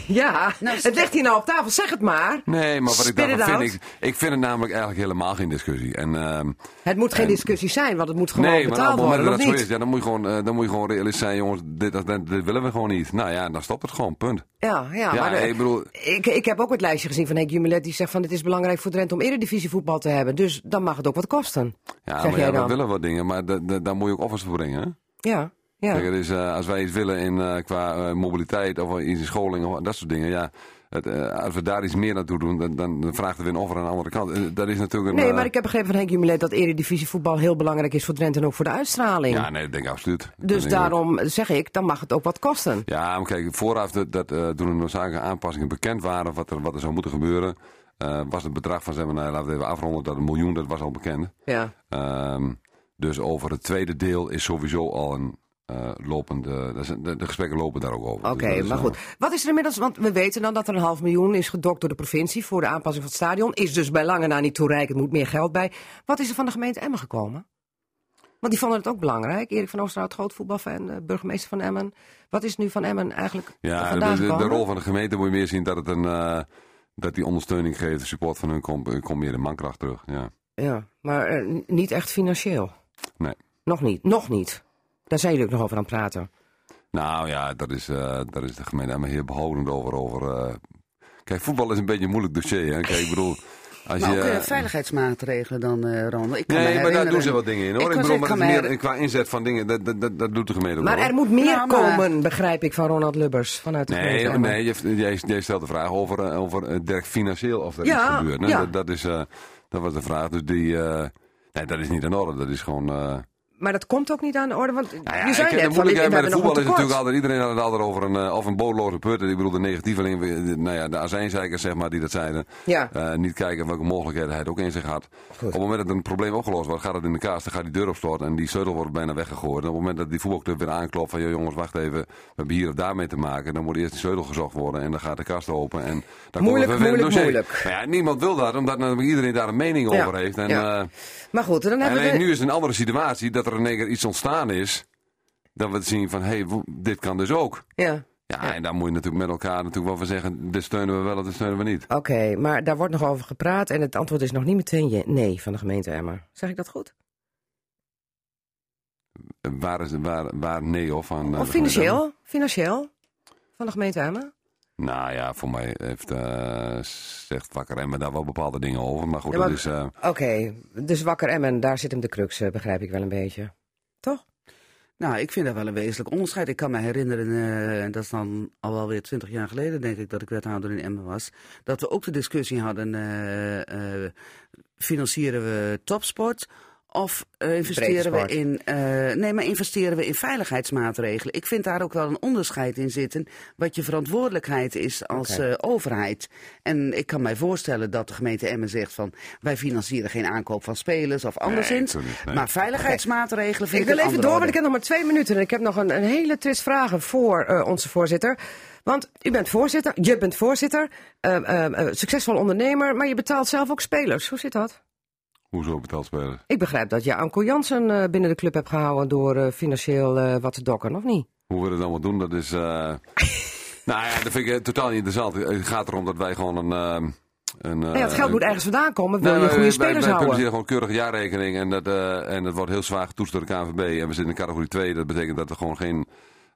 [LAUGHS] Ja, Nou, het ligt hier nou op tafel, zeg het maar. nee, maar wat ik daarvan vind... Ik, ik vind het namelijk eigenlijk helemaal geen discussie. En, ehm, Het moet geen En- discussie zijn, want het moet gewoon nee, maar op betaald het moment worden, dat zo is, ja, dan, moet je gewoon, eh, dan moet je gewoon realistisch zijn. Jongens, dit, dat, dit, dit willen we gewoon niet. Nou ja, dan stopt het gewoon, punt. Ja, ja, Ja, maar ik bedoel... ik, ik heb ook het lijstje gezien van Henk Jumelet die zegt van het is belangrijk voor Drenthe om eredivisie voetbal te hebben. Dus dan mag het ook wat kosten. Ja, zeg maar jij ja, we dan? willen wat dingen, maar da- da- daar moet je ook offers voor brengen, hè? Ja, ja. Kijk, het eh, als wij iets willen in, eh, qua eh, mobiliteit of iets in scholing of dat soort dingen, ja. Het, als we daar iets meer naartoe doen, dan, dan, vraagt er weer een offer aan de andere kant. Dat is natuurlijk een. Nee, maar ik heb begrepen van Henk Jumelet dat eredivisie voetbal heel belangrijk is voor Drenthe en ook voor de uitstraling. Ja, nee, dat denk ik absoluut. Dus denk ik ook. daarom zeg ik, dan mag het ook wat kosten. Ja, maar kijk, vooraf dat, dat toen de noodzakelijke aanpassingen bekend waren, wat er, wat er zou moeten gebeuren, was het bedrag van, zeg maar, nou, laten we het even afronden, dat een miljoen, dat was al bekend. Ja. Ehm, dus over het tweede deel is sowieso al een eh, lopende, de, de gesprekken lopen daar ook over. Oké, Dus maar goed. Wat is er inmiddels, want we weten dan dat er een half miljoen is gedokt door de provincie voor de aanpassing van het stadion. Is dus bij lange na niet toereikend, moet meer geld bij. Wat is er van de gemeente Emmen gekomen? Want die vonden het ook belangrijk. Erik van Oosterhout, groot voetbalfan, eh, burgemeester van Emmen. Wat is nu van Emmen eigenlijk Ja, de, vandaan de, rol van de gemeente moet je meer zien dat het een. eh, dat die ondersteuning geeft, de support van hun komt, komt meer de mankracht terug. Ja. Ja, maar niet echt financieel. Nee. Nog niet, nog niet. Daar zijn jullie ook nog over aan het praten. Nou ja, dat is, eh daar is de gemeente maar heel behoudend over. over eh. Kijk, voetbal is een beetje een moeilijk dossier. Hè? Kijk, ik bedoel, als Maar je. ook eh, veiligheidsmaatregelen dan, eh Ronald. Ik kan Nee, maar daar doen ze wat dingen in hoor. Ik bedoel, maar meer qua inzet van dingen, dat, dat, dat, dat doet de gemeente ook Maar wel. er moet meer Nou, maar- komen, begrijp ik, van Ronald Lubbers vanuit de Nee, gemeente nee jij, jij, jij stelt de vraag over, over direct financieel of er Ja, iets gebeurt. hè? ja. Dat, dat, is, eh, dat was de vraag. Dus die, eh, nee, dat is niet in orde. Dat is gewoon... Maar dat komt ook niet aan de orde, want Nou ja, je zei net de we moeilijkheid met hebben het voetbal is natuurlijk altijd, iedereen had het altijd over een, eh, of een bodeloze put. Ik bedoel, de negatieve, eh, nou ja, de azijnzeikers zeg maar, die dat zeiden. Ja. Eh, niet kijken welke mogelijkheden hij het ook in zich had. Op het moment dat een probleem opgelost wordt, gaat het in de kaas, dan gaat die deur op slot en die sleutel wordt bijna weggegooid. En op het moment dat die voetbalclub weer aanklopt van, "Joh, jongens, wacht even, we hebben hier of daarmee te maken. Dan moet eerst die sleutel gezocht worden en dan gaat de kast open. En dan Moeilijk, komt moeilijk, dossier. moeilijk. Maar ja, niemand wil dat, omdat iedereen daar een mening Ja, over heeft. En, ja. Maar goed, dan en hebben we... alleen de- nu is het een andere situatie dat er in één keer iets ontstaan is. Dat we zien van, hé, hey, dit kan dus ook. Ja, Ja, en daar moet je natuurlijk met elkaar natuurlijk wel van zeggen, dit steunen we wel of dit steunen we niet. oké, maar daar wordt nog over gepraat en het antwoord is nog niet meteen je- nee van de gemeente Emmer. Zeg ik dat goed? Waar, is, waar, waar nee of van... eh, Of de financieel? Financieel? Van de gemeente Emmer? Nou ja, voor mij heeft, eh, zegt Wakker Emmen daar wel bepaalde dingen over. Maar goed, Ja, maar- dat is... eh, Oké, dus Wakker Emmen, daar zit hem de crux, eh, begrijp ik wel een beetje. Toch? Nou, ik vind dat wel een wezenlijk onderscheid. Ik kan me herinneren, eh, en dat is dan al wel weer twintig jaar geleden, denk ik, dat ik wethouder in Emmen was. Dat we ook de discussie hadden, eh, eh, financieren we topsport of eh, investeren we in, eh, nee, maar investeren we in veiligheidsmaatregelen? Ik vind daar ook wel een onderscheid in zitten, wat je verantwoordelijkheid is als eh, overheid. En ik kan mij voorstellen dat de gemeente Emmen zegt van, wij financieren geen aankoop van spelers of anderszins. natuurlijk niet, nee. Maar veiligheidsmaatregelen vind Ik ik, wil even door, want ik heb nog maar twee minuten. En ik heb nog een, een hele trist vragen voor eh, onze voorzitter. Want u bent voorzitter, je bent voorzitter, eh, eh, eh, succesvol ondernemer, maar je betaalt zelf ook spelers. Hoe zit dat? Hoezo betaald spelen? Ik begrijp dat je Anko Jansen eh, binnen de club hebt gehouden door eh, financieel eh, wat te dokken, of niet? Hoe we dat allemaal doen, dat is... [LAUGHS] nou ja, dat vind ik totaal niet interessant. Het gaat erom dat wij gewoon een... eh, Nou ja, het geld moet ergens vandaan komen. Wil je wij- goede wij- spelers wij houden? publiceren gewoon keurige jaarrekening en dat, en dat wordt heel zwaar getoetst door de KNVB. En we zitten in categorie 2, dat betekent dat er gewoon geen,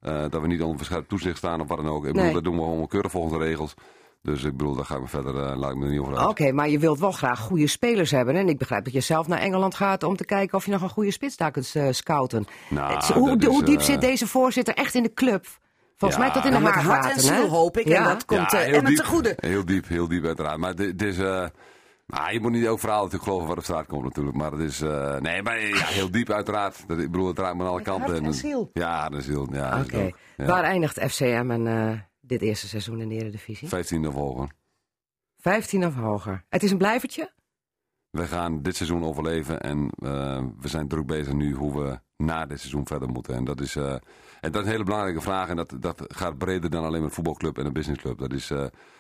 dat we niet onder verscherpt toezicht staan of wat dan ook. Ik bedoel, dat doen we gewoon keurig volgens de regels. Dus ik bedoel, daar ga ik me verder, eh, laat ik me er niet over uit. Oké, maar je wilt wel graag goede spelers hebben. En ik begrijp dat je zelf naar Engeland gaat om te kijken of je nog een goede spits daar kunt eh, scouten. Nou, Het- hoe, is, hoe diep eh, zit deze voorzitter echt in de club? Volgens Ja, mij tot in de hart en ziel hoop ik. Ja. En dat komt Ja, eh diep. te goede. Heel diep, heel diep uiteraard. Maar dit dit is... eh, maar je moet niet elk verhaal natuurlijk geloven wat op straat komt natuurlijk. Maar het is... eh, nee, maar ja, heel diep uiteraard. Dat, ik bedoel, het raakt me aan alle kanten. hart en ziel. Ja, de ziel. Ja, Oké. het ook. Ja. Waar eindigt FCM en eh, dit eerste seizoen in de Eredivisie? 15 of hoger. 15 of hoger. Het is een blijvertje? We gaan dit seizoen overleven en eh, we zijn druk bezig nu hoe we na dit seizoen verder moeten. En dat is, eh, en dat is een hele belangrijke vraag en dat, dat gaat breder dan alleen maar een voetbalclub en een businessclub. Dat is, eh,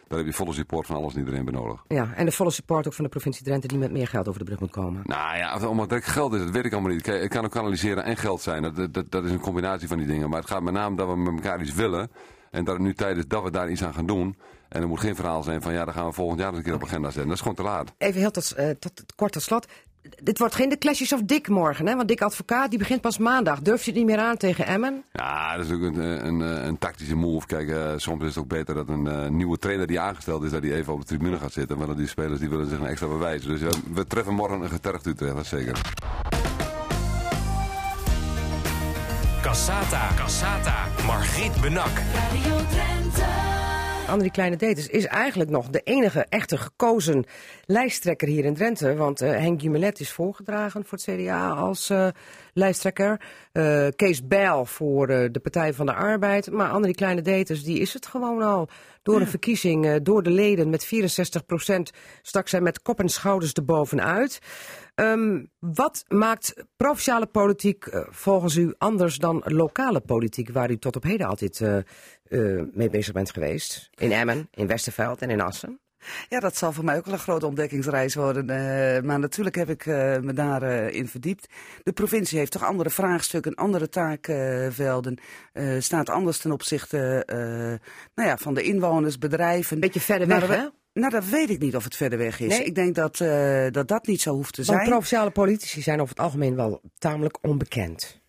daar heb je volle support van alles en iedereen bij nodig. Ja, en de volle support ook van de provincie Drenthe die met meer geld over de brug moet komen. Nou ja, of het geld is, dat weet ik allemaal niet. Kijk, Het kan ook kanaliseren en geld zijn. Dat, dat, dat is een combinatie van die dingen. Maar het gaat met name dat we met elkaar iets willen. En dat het nu tijd is dat we daar iets aan gaan doen. En er moet geen verhaal zijn van ja, dan gaan we volgend jaar eens een keer op agenda zetten. Dat is gewoon te laat. Even heel tot, eh, tot, kort tot slot. Dit wordt geen de Clashes of Dick morgen, hè? Want Dick Advocaat die begint pas maandag. Durf je het niet meer aan tegen Emmen? Ja, dat is ook een, een, een, een tactische move. Kijk, eh, soms is het ook beter dat een eh, nieuwe trainer die aangesteld is, dat die even op de tribune gaat zitten. Want die spelers die willen zich een extra bewijzen. Dus we treffen morgen een getergd Utrecht, dat is zeker. Cassata. Cassata. Margriet Benak. Radio Drenthe. Andrie Kleine Deters is eigenlijk nog de enige echte gekozen lijsttrekker hier in Drenthe. Want eh, Henk Jumelet is voorgedragen voor het CDA als eh, lijsttrekker. Eh, Kees Bijl voor eh, de Partij van de Arbeid. Maar Andrie Kleine Deters, die is het gewoon al. Door een verkiezing, eh, door de leden met 64 procent, stak zij met kop en schouders erbovenuit. Ehm wat maakt provinciale politiek eh, volgens u anders dan lokale politiek, waar u tot op heden altijd eh, eh, mee bezig bent geweest? In Emmen, in Westerveld en in Assen? Ja, dat zal voor mij ook wel een grote ontdekkingsreis worden. maar natuurlijk heb ik me daarin in verdiept. De provincie heeft toch andere vraagstukken, andere taakvelden. staat anders ten opzichte nou ja, van de inwoners, bedrijven. Beetje verder weg, we- hè? Nou, dat weet ik niet of het verder weg is. Nee? Ik denk dat, eh, dat dat niet zo hoeft te Want zijn. provinciale politici zijn over het algemeen wel tamelijk onbekend.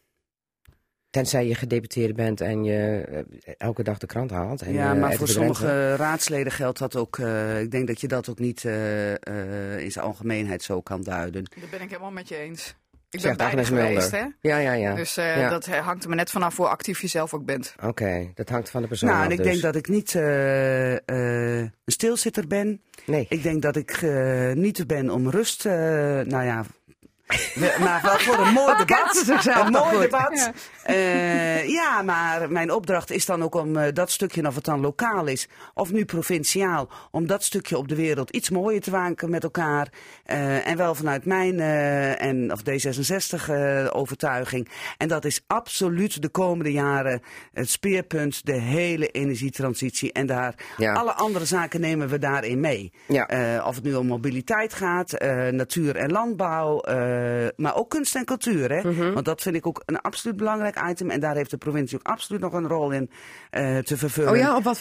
Tenzij je gedeputeerde bent en je eh, elke dag de krant haalt. En, ja, eh, maar voor sommige raadsleden geldt dat ook. eh, ik denk dat je dat ook niet eh, eh, in zijn algemeenheid zo kan duiden. Daar ben ik helemaal met je eens. Ik ben Mulder. geweest, hè? Ja, ja, ja. Dus eh, Ja. dat hangt er maar net vanaf hoe actief je zelf ook bent. Oké, dat hangt van de persoon Nou, af en ik dus. denk dat ik niet eh, eh, een stilzitter ben. Nee. Ik denk dat ik eh, niet ben om rust. eh, nou ja. We- maar wel voor een mooi debat. zichzelf een mooi goed. debat. Ja. Ja. ja, maar mijn opdracht is dan ook om eh, dat stukje, of het dan lokaal is, of nu provinciaal, om dat stukje op de wereld iets mooier te maken met elkaar. Eh, en wel vanuit mijn eh, en of D66 eh, overtuiging. En dat is absoluut de komende jaren het speerpunt, de hele energietransitie. En daar Ja. alle andere zaken nemen we daarin mee. Ja. Eh, of het nu om mobiliteit gaat, eh, natuur en landbouw, eh, maar ook kunst en cultuur. Hè? Mhm. Want dat vind ik ook een absoluut belangrijk item. En daar heeft de provincie ook absoluut nog een rol in eh, te vervullen. Oh ja, op wat,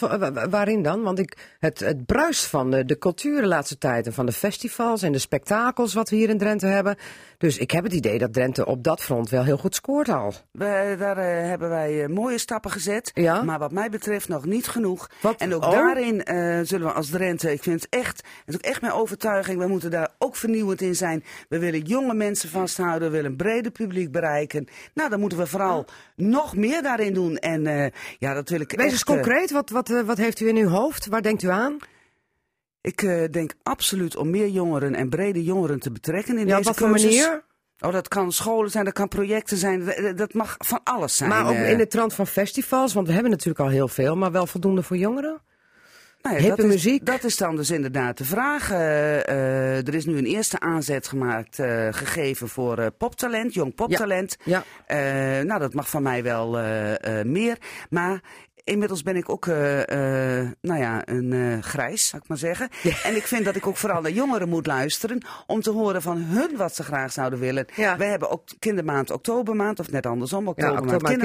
waarin dan? Want ik, het, het bruist van de, de cultuur de laatste tijd en van de festivals en de spektakels wat we hier in Drenthe hebben. Dus ik heb het idee dat Drenthe op dat front wel heel goed scoort al. We, daar eh, hebben wij eh, mooie stappen gezet. Ja? Maar wat mij betreft nog niet genoeg. Wat? En ook Oh. daarin eh, zullen we als Drenthe, ik vind het echt, het is ook echt mijn overtuiging, we moeten daar ook vernieuwend in zijn. We willen jonge mensen vasthouden, we willen een breder publiek bereiken. Nou, dan moeten we vooral nog meer daarin doen. En ja, dat wil ik Wees eens echt, concreet, wat, wat, wat heeft u in uw hoofd? Waar denkt u aan? Ik eh, denk absoluut om meer jongeren en brede jongeren te betrekken in Ja, op deze wat voor cursus. manier? Oh, dat kan scholen zijn, dat kan projecten zijn, dat- mag van alles zijn. Maar ook eh. in de trant van festivals, want we hebben natuurlijk al heel veel, maar wel voldoende voor jongeren? Nou ja, dat is, muziek. Dat is dan dus inderdaad de vraag. Eh, er is nu een eerste aanzet gemaakt, gegeven voor poptalent, jong poptalent. Ja. Eh, nou, dat mag van mij wel meer. Maar inmiddels ben ik ook, eh, eh, nou ja, een eh, grijs, zou ik maar zeggen. En ik vind dat ik ook vooral naar jongeren moet luisteren om te horen van hun wat ze graag zouden willen. Ja. We hebben ook kindermaand, oktobermaand, of net andersom, oktobermaand, oktobermaand,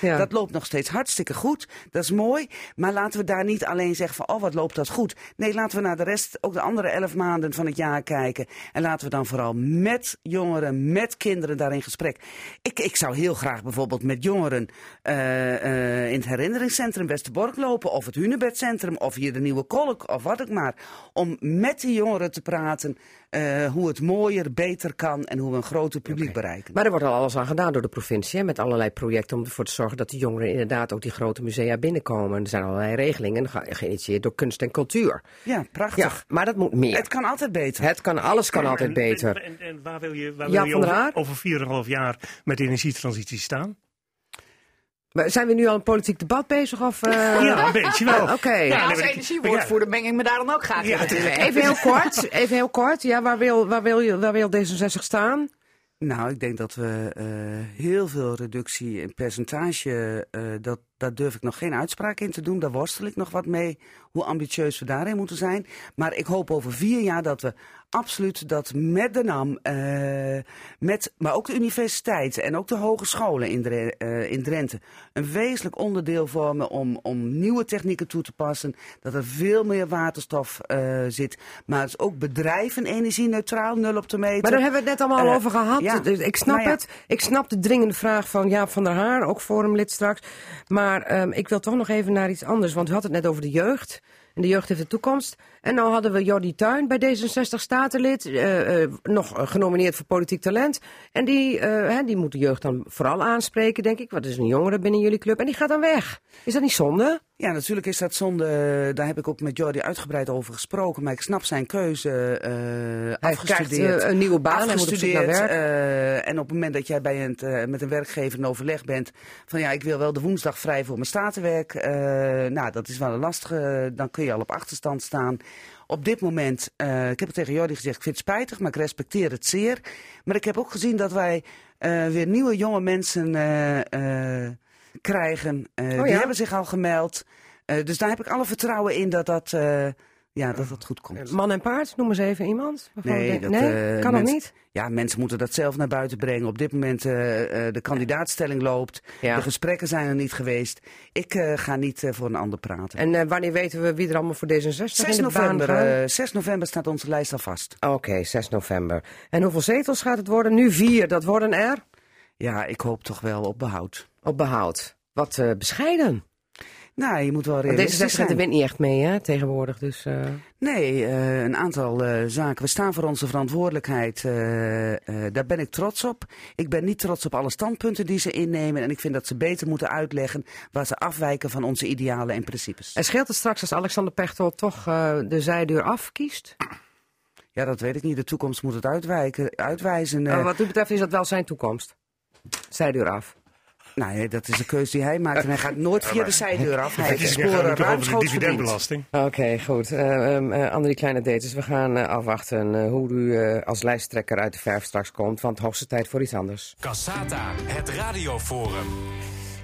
kindermaand. Dat loopt nog steeds hartstikke goed. Dat is mooi. Maar laten we daar niet alleen zeggen van, oh wat loopt dat goed. Nee, laten we naar de rest, ook de andere elf maanden van het jaar kijken. En laten we dan vooral met jongeren, met kinderen daar in gesprek. Ik, ik zou heel graag bijvoorbeeld met jongeren in het herinneringscentrum Westerbork lopen. Of het Hunebedcentrum, of hier de Nieuwe Kolk, of wat ook maar. Om met die jongeren te praten eh, hoe het mooier, beter kan en hoe we een groter publiek bereiken. Maar er wordt al alles aan gedaan door de provincie. Hè, met allerlei projecten om ervoor te zorgen dat de jongeren inderdaad ook die grote musea binnenkomen. Er zijn allerlei regelingen ge- geïnitieerd door kunst en cultuur. Ja, prachtig. Ja, maar dat moet meer. Het kan altijd beter. Het kan, alles kan altijd beter. En, en, en waar wil je, waar Ja, wil je over, over 4,5 jaar met de energietransitie staan? Maar zijn we nu al een politiek debat bezig? Of, eh? ja, een beetje wel. Oké. Ja, nee, als energiewoordvoerder meng ik me daar dan ook graag in. Ja. Even heel kort, even heel kort. Ja, waar wil, waar wil, je, waar wil D66 staan? Nou, ik denk dat we eh, heel veel reductie in percentage, eh, dat, daar durf ik nog geen uitspraak in te doen. Daar worstel ik nog wat mee, hoe ambitieus we daarin moeten zijn. Maar ik hoop over vier jaar dat we absoluut dat met de NAM, eh, met, maar ook de universiteit en ook de hogescholen in, Dre- eh, in Drenthe, een wezenlijk onderdeel vormen om, om nieuwe technieken toe te passen. Dat er veel meer waterstof eh, zit. Maar het is ook bedrijven energie-neutraal, nul op te meten. Maar daar hebben we het net allemaal al over gehad. ja. Dus ik snap ja. het. Ik snap de dringende vraag van Jaap van der Haar, ook forumlid straks. Maar ehm, ik wil toch nog even naar iets anders. Want we hadden het net over de jeugd. En de jeugd heeft de toekomst. En nou hadden we Jordi Tuin bij D66 Statenlid. eh, nog eh, genomineerd voor politiek talent. En die, hè, die moet de jeugd dan vooral aanspreken, denk ik. Wat is een jongere binnen jullie club? En die gaat dan weg. Is dat niet zonde? Ja, natuurlijk is dat zonde. Daar heb ik ook met Jordi uitgebreid over gesproken. Maar ik snap zijn keuze. Hij afgestudeerd. krijgt een nieuwe baan. Naar werk. eh, en op het moment dat jij bij eh, met een werkgever in overleg bent. van ja, ik wil wel de woensdag vrij voor mijn statenwerk. nou, dat is wel een lastige. Dan kun je al op achterstand staan. Op dit moment, eh, ik heb het tegen Jordi gezegd, ik vind het spijtig, maar ik respecteer het zeer. Maar ik heb ook gezien dat wij eh, weer nieuwe jonge mensen eh, krijgen. Oh Die hebben zich al gemeld. Dus daar heb ik alle vertrouwen in dat dat, ja, dat, dat goed komt. Man en paard, noem eens even iemand. Nee, dat, nee? eh, kan dat niet? Ja, mensen moeten dat zelf naar buiten brengen. Op dit moment eh, eh, de kandidaatstelling loopt. Ja. De gesprekken zijn er niet geweest. Ik eh, ga niet eh, voor een ander praten. En eh, wanneer weten we wie er allemaal voor D66 in 6 de baan november, gaan? eh, 6 november staat onze lijst al vast. Oké, 6 november. En hoeveel zetels gaat het worden? Nu vier, dat worden er Ja, ik hoop toch wel op behoud. op behoud. Wat eh, bescheiden. Nou, je moet wel realistisch D66 zijn. wint niet echt mee hè, tegenwoordig. Dus, eh, Nee, eh, een aantal eh, zaken. We staan voor onze verantwoordelijkheid. daar ben ik trots op. Ik ben niet trots op alle standpunten die ze innemen. En ik vind dat ze beter moeten uitleggen waar ze afwijken van onze idealen en principes. en scheelt het straks als Alexander Pechtold toch de zijdeur afkiest? Ja, dat weet ik niet. De toekomst moet het uitwijken, uitwijzen. Eh, wat u betreft is dat wel zijn toekomst. Zijdeur af. Nou, ja, dat is een keuze die hij maakt. En hij gaat nooit [LAUGHS] via de zijdeur af. Hij heeft de Het sporen de ruimschoots dividendbelasting. Oké, goed. Eh, Andrie Kleine Daters, we gaan eh, afwachten eh, hoe u eh, als lijsttrekker uit de verf straks komt. Want hoogste tijd voor iets anders. Cassata, het radioforum.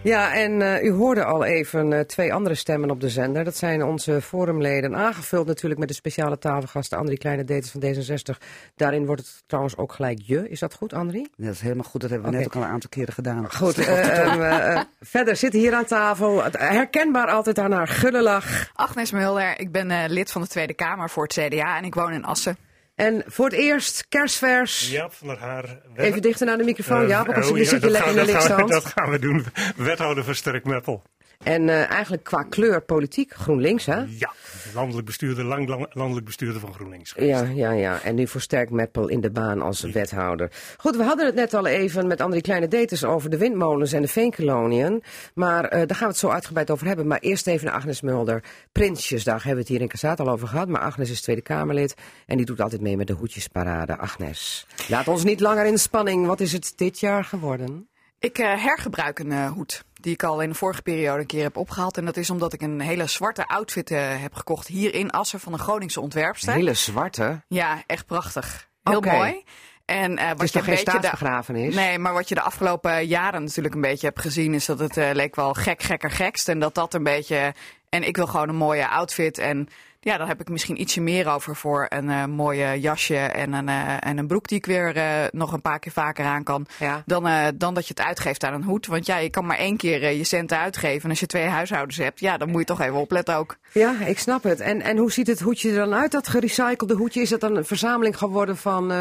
Ja, en eh, u hoorde al even eh, twee andere stemmen op de zender. Dat zijn onze forumleden, aangevuld natuurlijk met de speciale tafelgasten Andrie Kleine Daters van D66. Daarin wordt het trouwens ook gelijk je. Is dat goed, Andrie? Ja, dat is helemaal goed. Dat hebben we net ook al een aantal keren gedaan. Goed, eh, ehm, eh, eh, verder zitten hier aan tafel, herkenbaar altijd aan haar gulle lach. Agnes Mulder, ik ben eh, lid van de Tweede Kamer voor het CDA en ik woon in Assen. En voor het eerst, kerstvers. Jaap van Haar. Even dichter naar de microfoon, Eh, ja, want oh, je ja, zit je lekker in de lichtstand. Dat gaan we doen. Wethouder van Meppel. En eh, eigenlijk qua kleur politiek, GroenLinks, hè? Ja, landelijk bestuurder, lang, lang- landelijk bestuurder van GroenLinks. Ja, ja, ja. En nu versterkt Meppel in de baan als wethouder. Goed, we hadden het net al even met Andrie Kleine Deters over de windmolens en de veenkoloniën. Maar eh, daar gaan we het zo uitgebreid over hebben. Maar eerst even naar Agnes Mulder. Prinsjesdag hebben we het hier in Cassaat al over gehad. Maar Agnes is Tweede Kamerlid en die doet altijd mee met de hoedjesparade. Agnes, laat ons niet langer in spanning. Wat is het dit jaar geworden? Ik eh, hergebruik een eh, hoed die ik al in de vorige periode een keer heb opgehaald. En dat is omdat ik een hele zwarte outfit eh, heb gekocht hier in Assen van een Groningse ontwerpster. Hele zwarte. Ja, echt prachtig. Heel mooi. En, eh, wat is je geen de- staatsbegrafenis? Nee, maar wat je de afgelopen jaren natuurlijk een beetje hebt gezien, is dat het eh, leek wel gek, gekker, gekst. En dat dat een beetje. En ik wil gewoon een mooie outfit. En ja, daar heb ik misschien ietsje meer over voor een eh, mooie jasje en een, eh, en een broek die ik weer eh, nog een paar keer vaker aan kan. Ja. Dan, dan dat je het uitgeeft aan een hoed. Want ja, je kan maar één keer je centen uitgeven. En als je twee huishoudens hebt, ja, dan moet je toch even opletten ook. Ja, ik snap het. En, en hoe ziet het hoedje er dan uit, dat gerecyclede hoedje? Is dat dan een verzameling geworden van,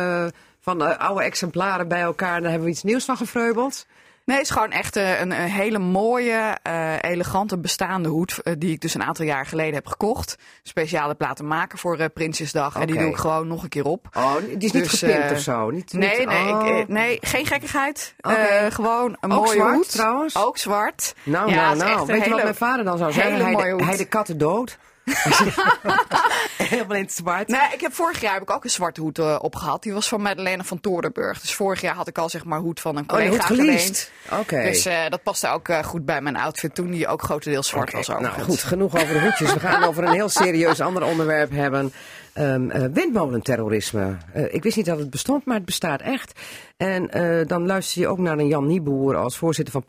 van oude exemplaren bij elkaar en daar hebben we iets nieuws van gefreubeld? Nee, het is gewoon echt eh, een, een hele mooie, eh, elegante bestaande hoed. eh, die ik dus een aantal jaar geleden heb gekocht. Speciale platen maken voor eh, Prinsjesdag. En die doe ik gewoon nog een keer op. Oh, die is niet Dus, gepimpt of zo? Niet, Nee, niet- nee, oh. ik, nee, geen gekkigheid. Gewoon een Ook mooie zwart, hoed. trouwens? Ook zwart. Nou, Ja, nou, nou. Weet je wat mijn vader dan zou zeggen? Hij hij de katten dood. Helemaal in het zwart. Nee, ik heb vorig jaar heb ik ook een zwarte hoed eh, opgehad. Die was van Madeleine van Torenburg. Dus vorig jaar had ik al zeg maar hoed van een Oh, collega hoed geleend. Oké. Dus eh, dat paste ook eh, goed bij mijn outfit toen, die ook grotendeels zwart was Nou overigens. goed, genoeg over de hoedjes. We gaan over een heel serieus ander onderwerp hebben. Ehm, eh, windmolenterrorisme. Ik wist niet dat het bestond, maar het bestaat echt. En dan luister je ook naar een Jan Nieboer als voorzitter van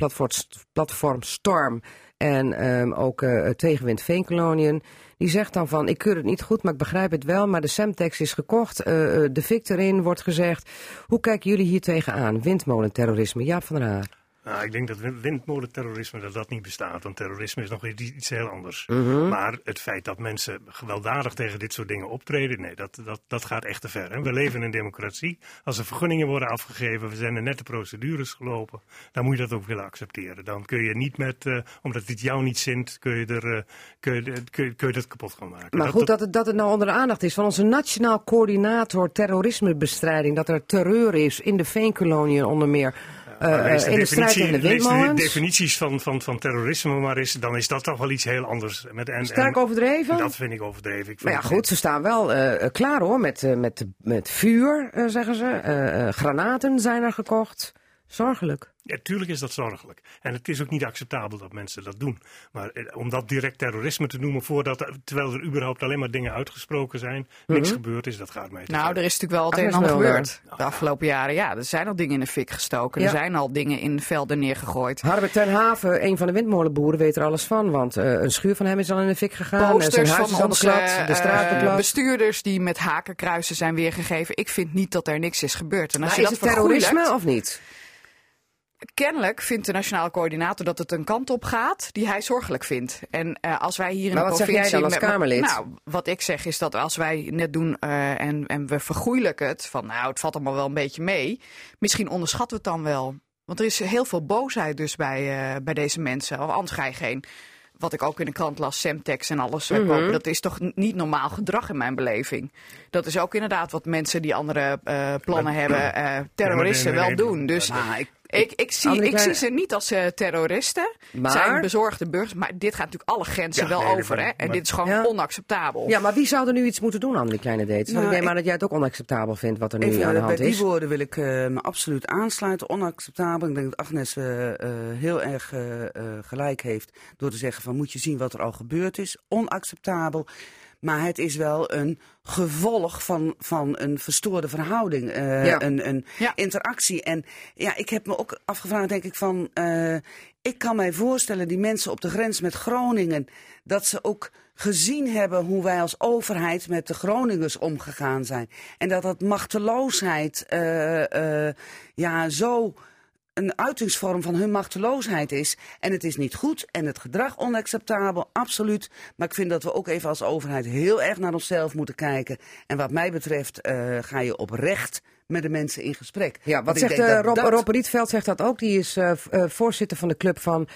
platform, Storm. En ehm, ook Tegenwind Veenkoloniën. Die zegt dan van, ik keur het niet goed, maar ik begrijp het wel. Maar de Semtex is gekocht, eh, eh, de Vic erin wordt gezegd. Hoe kijken jullie hier tegenaan? Windmolenterrorisme, Jaap van der Haar. Nou, ik denk dat win- windmolenterrorisme dat dat niet bestaat. Want terrorisme is nog iets, heel anders. Mhm. Maar het feit dat mensen gewelddadig tegen dit soort dingen optreden, nee, dat, dat, dat gaat echt te ver. Hè? We leven in een democratie. Als er vergunningen worden afgegeven, we zijn er nette procedures gelopen, dan moet je dat ook willen accepteren. Dan kun je niet met, eh, omdat het jou niet zint, kun je, er, eh, kun, je, kun, je, kun je dat kapot gaan maken. Maar goed, dat het, dat het nou onder de aandacht is van onze nationaal coördinator terrorismebestrijding. Dat er terreur is in de veenkoloniën onder meer. Eh, in de strijd tegen de lees de definities van, van, van terrorisme maar eens, dan is dat toch wel iets heel anders. Met, en, Sterk en- overdreven? Dat vind ik overdreven. Ik Maar ja, goed, ze staan wel eh, klaar hoor. Met, met, met vuur, zeggen ze. Granaten zijn er gekocht. Zorgelijk. Ja, tuurlijk is dat zorgelijk. En het is ook niet acceptabel dat mensen dat doen. Maar eh, om dat direct terrorisme te noemen, voordat, er- terwijl er überhaupt alleen maar dingen uitgesproken zijn, niks gebeurd is, dat gaat mij te Nou, ver. er is natuurlijk wel het een en ander gebeurd de afgelopen jaren. Ja, er zijn al dingen in de fik gestoken. Ja. Er zijn al dingen in velden neergegooid. Harbert ten Haven, een van de windmolenboeren, weet er alles van. Want eh, een schuur van hem is al in de fik gegaan. zijn Posters huis van onze beklad. De straat eh, bestuurders die met hakenkruisen zijn weergegeven. Ik vind niet dat er niks is gebeurd. En als Maar je is dat het terrorisme of niet? Kennelijk vindt de nationale coördinator dat het een kant op gaat die hij zorgelijk vindt. En eh, als wij hier in Maar de wat zeg jij provincie... dan als met- Kamerlid? Nou, wat ik zeg is dat als wij net doen eh, en, en we vergoeilijken het... van nou, het valt allemaal wel een beetje mee. Misschien onderschatten we het dan wel. Want er is heel veel boosheid dus bij, eh, bij deze mensen. Of anders ga je geen... Wat ik ook in de krant las, Semtex en alles Mhm. kopen. Dat is toch niet normaal gedrag in mijn beleving. Dat is ook inderdaad wat mensen die andere eh, plannen hebben, [CLEARS THROAT] eh, terroristen nee, nee, wel nee. doen. Dus ik, ik, ik, zie, Anneke- ik zie ze niet als eh, terroristen. Maar- zijn bezorgde burgers. Maar dit gaat natuurlijk alle grenzen Ja, wel nee, over. Hè? En maar- dit is gewoon Ja. onacceptabel. Ja, maar wie zou er nu iets moeten doen aan die kleine dates? Nou, ik neem ik- aan dat jij het ook onacceptabel vindt wat er nu Even, aan de eh, hand bij die is. woorden wil ik eh, me absoluut aansluiten. Onacceptabel. Ik denk dat Agnes eh, eh, heel erg eh, eh, gelijk heeft door te zeggen van moet je zien wat er al gebeurd is. Onacceptabel. Maar het is wel een gevolg van, van een verstoorde verhouding, eh, Ja. een, een Ja. interactie. En ja, ik heb me ook afgevraagd, denk ik, van eh, ik kan mij voorstellen, die mensen op de grens met Groningen, dat ze ook gezien hebben hoe wij als overheid met de Groningers omgegaan zijn. En dat dat machteloosheid eh, ja, zo een uitingsvorm van hun machteloosheid is. En het is niet goed en het gedrag onacceptabel, absoluut. Maar ik vind dat we ook even als overheid heel erg naar onszelf moeten kijken. En wat mij betreft eh, ga je oprecht met de mensen in gesprek. Ja, wat ik zegt denk eh, dat Rob, dat- Rob Rietveld zegt dat ook. Die is eh, eh, voorzitter van de club van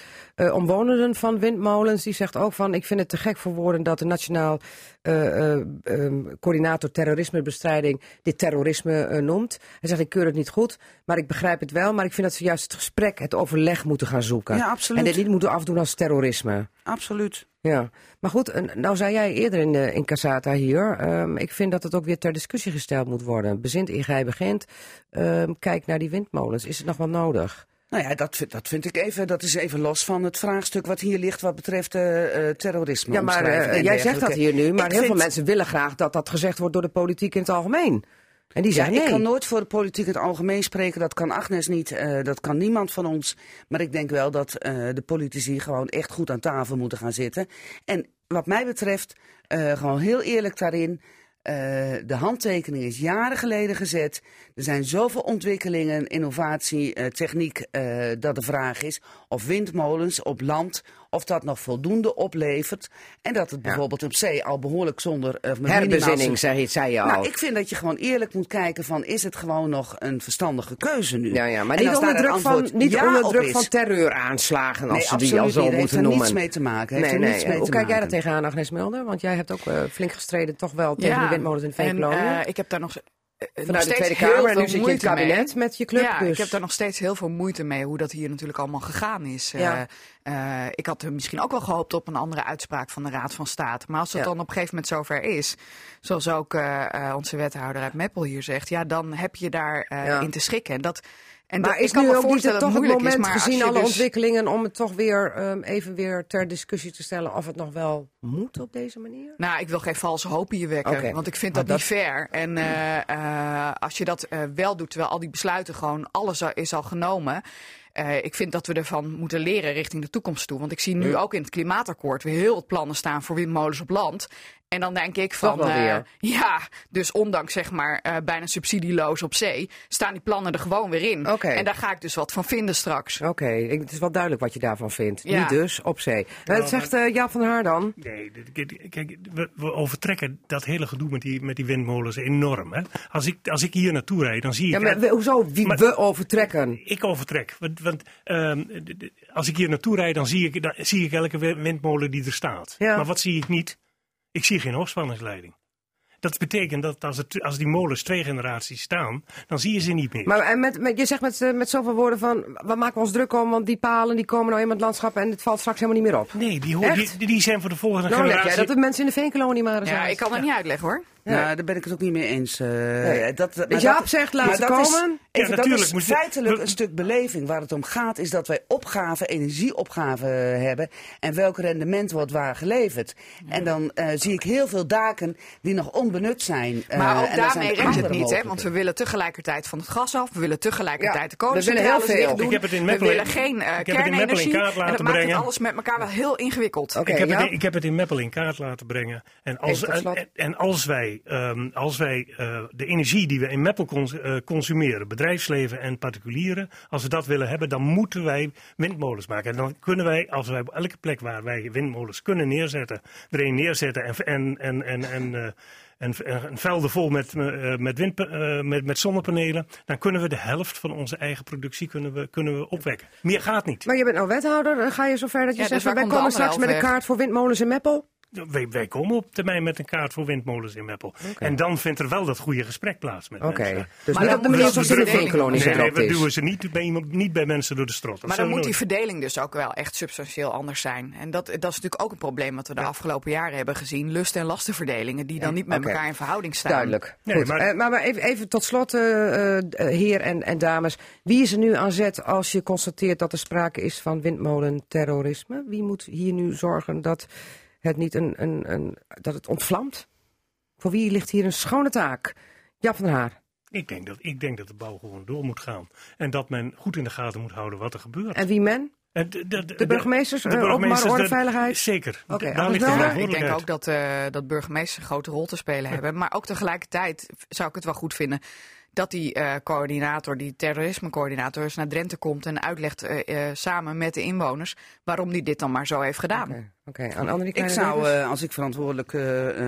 omwonenden van windmolens. Die zegt ook van, ik vind het te gek voor woorden dat de nationaal eh, eh, ehm, coördinator terrorismebestrijding dit terrorisme noemt. Hij zegt, ik keur het niet goed, maar ik begrijp het wel. Maar ik vind dat ze juist het gesprek, het overleg moeten gaan zoeken. Ja, absoluut. En dit niet moeten afdoen als terrorisme. Absoluut. Ja, maar goed, nou zei jij eerder in, de, in Casata hier, ehm, ik vind dat het ook weer ter discussie gesteld moet worden. Bezint gij begint, Ehm, kijk naar die windmolens, is het nog wel nodig? Nou ja, dat, vind- dat vind ik even, dat is even los van het vraagstuk wat hier ligt wat betreft eh, eh, terrorisme. Ja, maar eh, jij zegt dat hier nu, maar Ik heel veel mensen willen graag dat dat gezegd wordt door de politiek in het algemeen. En die Ja, zeggen ik kan nooit voor de politiek in het algemeen spreken. Dat kan Agnes niet. eh, dat kan niemand van ons. Maar ik denk wel dat eh, de politici gewoon echt goed aan tafel moeten gaan zitten. En wat mij betreft, eh, gewoon heel eerlijk daarin. de handtekening is jaren geleden gezet. Er zijn zoveel ontwikkelingen, innovatie, techniek, dat de vraag is of windmolens op land, of dat nog voldoende oplevert. En dat het bijvoorbeeld op zee al behoorlijk zonder... eh, met minimaal Herbezinning, zei, zei je al. nou, ik vind dat je gewoon eerlijk moet kijken van is het gewoon nog een verstandige keuze nu? Ja, ja, maar niet onder daar druk van, niet ja onder druk van terreuraanslagen, als Nee, ze die al zo niet. Heeft moeten er noemen. niets mee te maken. Heeft Nee, er nee. niets mee Hoe te kijk jij er maken. tegenaan, Agnes Mulder? Want jij hebt ook eh, flink gestreden toch wel tegen die windmolens in en, Veenkoloniën. eh, ik heb daar nog Vanuit de Tweede Kamer nu zit je in het moeite mee. kabinet met je club. Ja, dus. ik heb daar nog steeds heel veel moeite mee hoe dat hier natuurlijk allemaal gegaan is. Ja. Eh, eh, ik had er misschien ook wel gehoopt op een andere uitspraak van de Raad van State. Maar als het Ja. dan op een gegeven moment zover is, zoals ook eh, eh, onze wethouder uit Meppel hier zegt, ja, dan heb je daar eh, in te schikken. En dat, en maar dat, is nu ook niet het toch het moeilijk moment, is, gezien alle dus- ontwikkelingen, om het toch weer ehm, even weer ter discussie te stellen of het nog wel moet op deze manier? Nou, ik wil geen valse hoop hier wekken, want ik vind Maar dat, niet fair. En eh, eh, als je dat eh, wel doet, terwijl al die besluiten gewoon, alles al- is al genomen. ik vind dat we ervan moeten leren richting de toekomst toe. Want ik zie nu ook in het klimaatakkoord weer heel wat plannen staan voor windmolens op land. En dan denk ik van, eh, weer. ja, dus ondanks zeg maar eh, bijna subsidieloos op zee, staan die plannen er gewoon weer in. Oké. En daar ga ik dus wat van vinden straks. Oké, ik- het is wel duidelijk wat je daarvan vindt. Ja. Niet dus op zee. Wat zegt eh, Jaap van Haar dan? Nee, kijk, kijk, we, we overtrekken dat hele gedoe met die, met die windmolens enorm. Hè? Als, ik, als ik hier naartoe rijd, dan zie ik... Ja, maar we- hoezo wie Maar- we overtrekken? Ik overtrek. Want, want ehm, als ik hier naartoe rijd, dan zie ik, dan zie ik elke wi- windmolen die er staat. Ja. Maar wat zie ik niet? Ik zie geen hoogspanningsleiding. Dat betekent dat als, het, als die molens twee generaties staan, dan zie je ze niet meer. Maar en met, met, je zegt met, eh, met zoveel woorden van, we maken ons druk om, want die palen die komen nou in het landschap en het valt straks helemaal niet meer op. nee, die, die, die zijn voor de volgende Nou generatie. dat de mensen in de veenkolonie maar eens Ja, uit. ik kan het niet uitleggen hoor. Nou, daar ben ik het ook niet mee eens. eh, Nee. dat, maar Jaap dat- zegt, laat maar ze dat is- komen. Ja, natuurlijk dat is je- feitelijk een stuk beleving. Waar het om gaat is dat wij opgaven, energieopgaven hebben. En welk rendement wordt waar geleverd. En dan eh, zie ik heel veel daken die nog onbenut zijn. eh, Maar ook en daar zijn daarmee redt het niet, hè? Want we willen tegelijkertijd van het gas af, we willen tegelijkertijd Ja, de we willen kolencentrales heel dicht doen. Ik heb het in we Meppel- willen geen eh, het in Meppel in kernenergie. kaart en dat laten maakt het alles met elkaar wel heel ingewikkeld. Oké, ik, heb ja. het, ik heb het in Meppel in kaart laten brengen. En als, en als wij, ehm, als wij eh, de energie die we in Meppel cons- eh, consumeren, bedrijfsleven en particulieren, als we dat willen hebben, dan moeten wij windmolens maken. En dan kunnen wij, als wij op elke plek waar wij windmolens kunnen neerzetten, er een neerzetten en, en, en, en, en, eh, en, en velden vol met, eh, met, wind, eh, met, met zonnepanelen, dan kunnen we de helft van onze eigen productie kunnen we, kunnen we opwekken. Meer gaat niet. Maar je bent nou wethouder, eh, ga je zover dat je Ja, zegt, dus wij komen straks met een kaart voor windmolens in Meppel? Wij, wij komen op termijn met een kaart voor windmolens in Meppel. En dan vindt er wel dat goede gesprek plaats met Oké, mensen. dus Maar niet dan op de moet in de verdeling- Nee, nee, we duwen ze niet bij, iemand- niet bij mensen door de strot. Maar dan moet die verdeling dus ook wel echt substantieel anders zijn. En dat, dat is natuurlijk ook een probleem wat we de afgelopen jaren hebben gezien. Lust- en lastenverdelingen die dan niet met elkaar in verhouding staan. Duidelijk. Nee, Goed. maar- Eh, maar, maar even, even tot slot, eh, eh, heer en, en dames. Wie is er nu aan zet als je constateert dat er sprake is van windmolenterrorisme? Wie moet hier nu zorgen dat het niet een, een, een, dat het ontvlamt? Voor wie ligt hier een schone taak? Jap van der Haar. Ik denk, dat, ik denk dat de bouw gewoon door moet gaan. En dat men goed in de gaten moet houden wat er gebeurt. En wie men? En de, de, de- De burgemeesters, de eh, burgemeesters, orde, de- veiligheid? Zeker. Oké, Daar ligt de? Ja, ik denk ook dat, eh, dat burgemeesters een grote rol te spelen hebben. Maar ook tegelijkertijd zou ik het wel goed vinden dat die eh, coördinator, die terrorismecoördinator, eens naar Drenthe komt en uitlegt eh, eh, samen met de inwoners waarom die dit dan maar zo heeft gedaan. Oké, oké. Aan Anneliek Ik zou, eh, als ik verantwoordelijk,